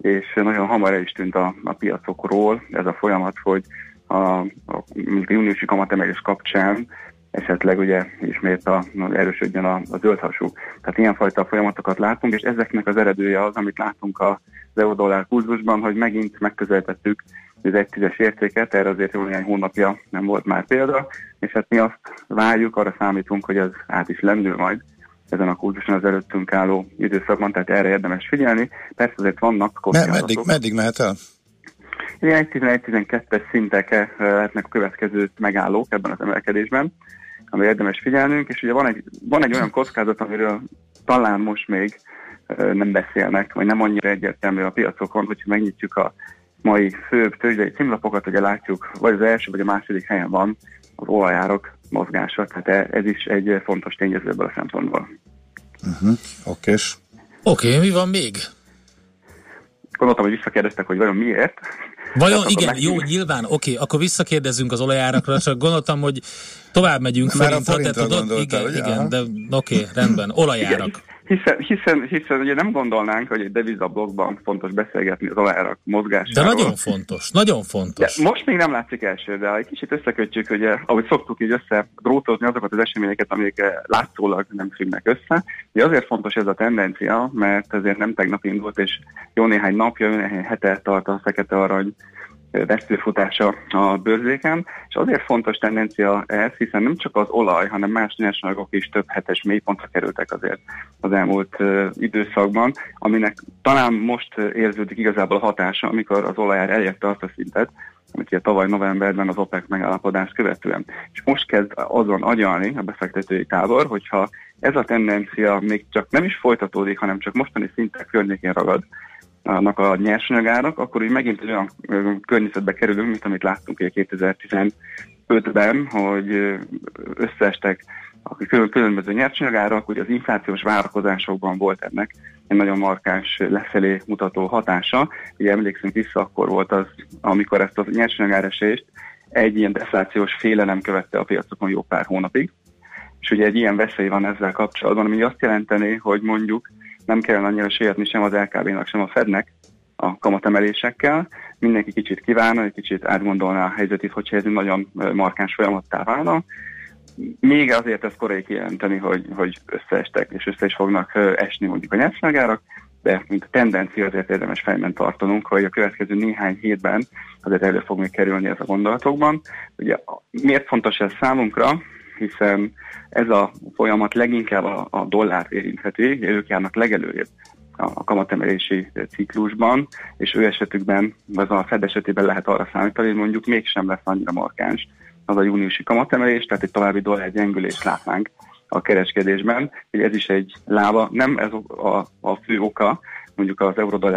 és nagyon hamar el is tűnt a, a piacokról ez a folyamat, hogy a, a, mondjuk a júniusi kamatemelés kapcsán esetleg ugye ismét a, erősödjön a, a zöldhasú. Tehát ilyenfajta folyamatokat látunk, és ezeknek az eredője az, amit látunk az euró-dollár kurzusban, hogy megint megközelítettük az egy tízes értéket, erre azért jó néhány hónapja nem volt már példa, és hát mi azt várjuk, arra számítunk, hogy ez át is lendül majd ezen a kurzuson az előttünk álló időszakban, tehát erre érdemes figyelni. Persze azért vannak kockázatok. meddig, meddig mehet el? Ilyen 11-12-es szintek eh, lehetnek a következő megállók ebben az emelkedésben, amire érdemes figyelnünk, és ugye van egy, van egy olyan kockázat, amiről talán most még eh, nem beszélnek, vagy nem annyira egyértelmű a piacokon, hogyha megnyitjuk a mai főbb tőzsdei címlapokat, ugye látjuk, vagy az első, vagy a második helyen van az olajárok mozgása, tehát e- ez is egy fontos tényező ebből a szempontból. Uh-huh. Okés. Oké, okay, mi van még? Gondoltam, hogy visszakérdeztek, hogy vajon miért. Vajon akkor igen, meg- jó, nyilván, oké, akkor visszakérdezzünk az olajárakra, csak gondoltam, hogy tovább megyünk Már a forintra, tudod, gondoltál, igen, ugye? igen, de oké, rendben, olajárak. Hiszen, hiszen, hiszen ugye nem gondolnánk, hogy egy devizablokkban fontos beszélgetni az olajárak De mozgásáról. nagyon fontos, nagyon fontos. De most még nem látszik első, de egy kicsit összekötjük, ugye, ahogy szoktuk így össze drótozni azokat az eseményeket, amik eh, látszólag nem függnek össze. Ugye azért fontos ez a tendencia, mert ezért nem tegnap indult, és jó néhány napja, jó néhány hete tart a fekete arany eh, vesztőfutása a bőrzéken, és azért fontos tendencia ez, hiszen nem csak az olaj, hanem más nyersanyagok is több hetes mélypontra kerültek azért az elmúlt időszakban, aminek talán most érződik igazából a hatása, amikor az olajár elérte azt a szintet, amit ugye tavaly novemberben az OPEC megállapodást követően. És most kezd azon agyalni a befektetői tábor, hogyha ez a tendencia még csak nem is folytatódik, hanem csak mostani szintek környékén ragad, annak a nyersanyagárak, akkor így megint olyan környezetbe kerülünk, mint amit láttunk ugye 2015-ben, hogy összeestek a kül- különböző nyersanyagárak, ugye az inflációs várakozásokban volt ennek egy nagyon markáns lefelé mutató hatása. Ugye emlékszünk vissza, akkor volt az, amikor ezt a nyersanyagáresést egy ilyen deflációs félelem követte a piacokon jó pár hónapig. És ugye egy ilyen veszély van ezzel kapcsolatban, ami azt jelenteni, hogy mondjuk nem kell annyira sietni sem az LKB-nak, sem a Fednek a kamatemelésekkel. Mindenki kicsit kívánna, egy kicsit átgondolná a helyzetét, hogyha ez nagyon markáns folyamattá válna. Még azért ez korai kijelenteni, hogy, hogy összeestek, és össze is fognak esni mondjuk a nyersanyagárak, de mint a tendencia azért érdemes fejben tartanunk, hogy a következő néhány hétben azért elő fog még kerülni ez a gondolatokban. Ugye miért fontos ez számunkra? Hiszen ez a folyamat leginkább a, a dollárt érintheti, ők járnak legelőrébb a, kamatemelési ciklusban, és ő esetükben, vagy a Fed esetében lehet arra számítani, hogy mondjuk mégsem lesz annyira markáns az a júniusi kamatemelés, tehát egy további dollár gyengülést látnánk a kereskedésben. Ugye ez is egy lába, nem ez a, a fő oka mondjuk az eurodollár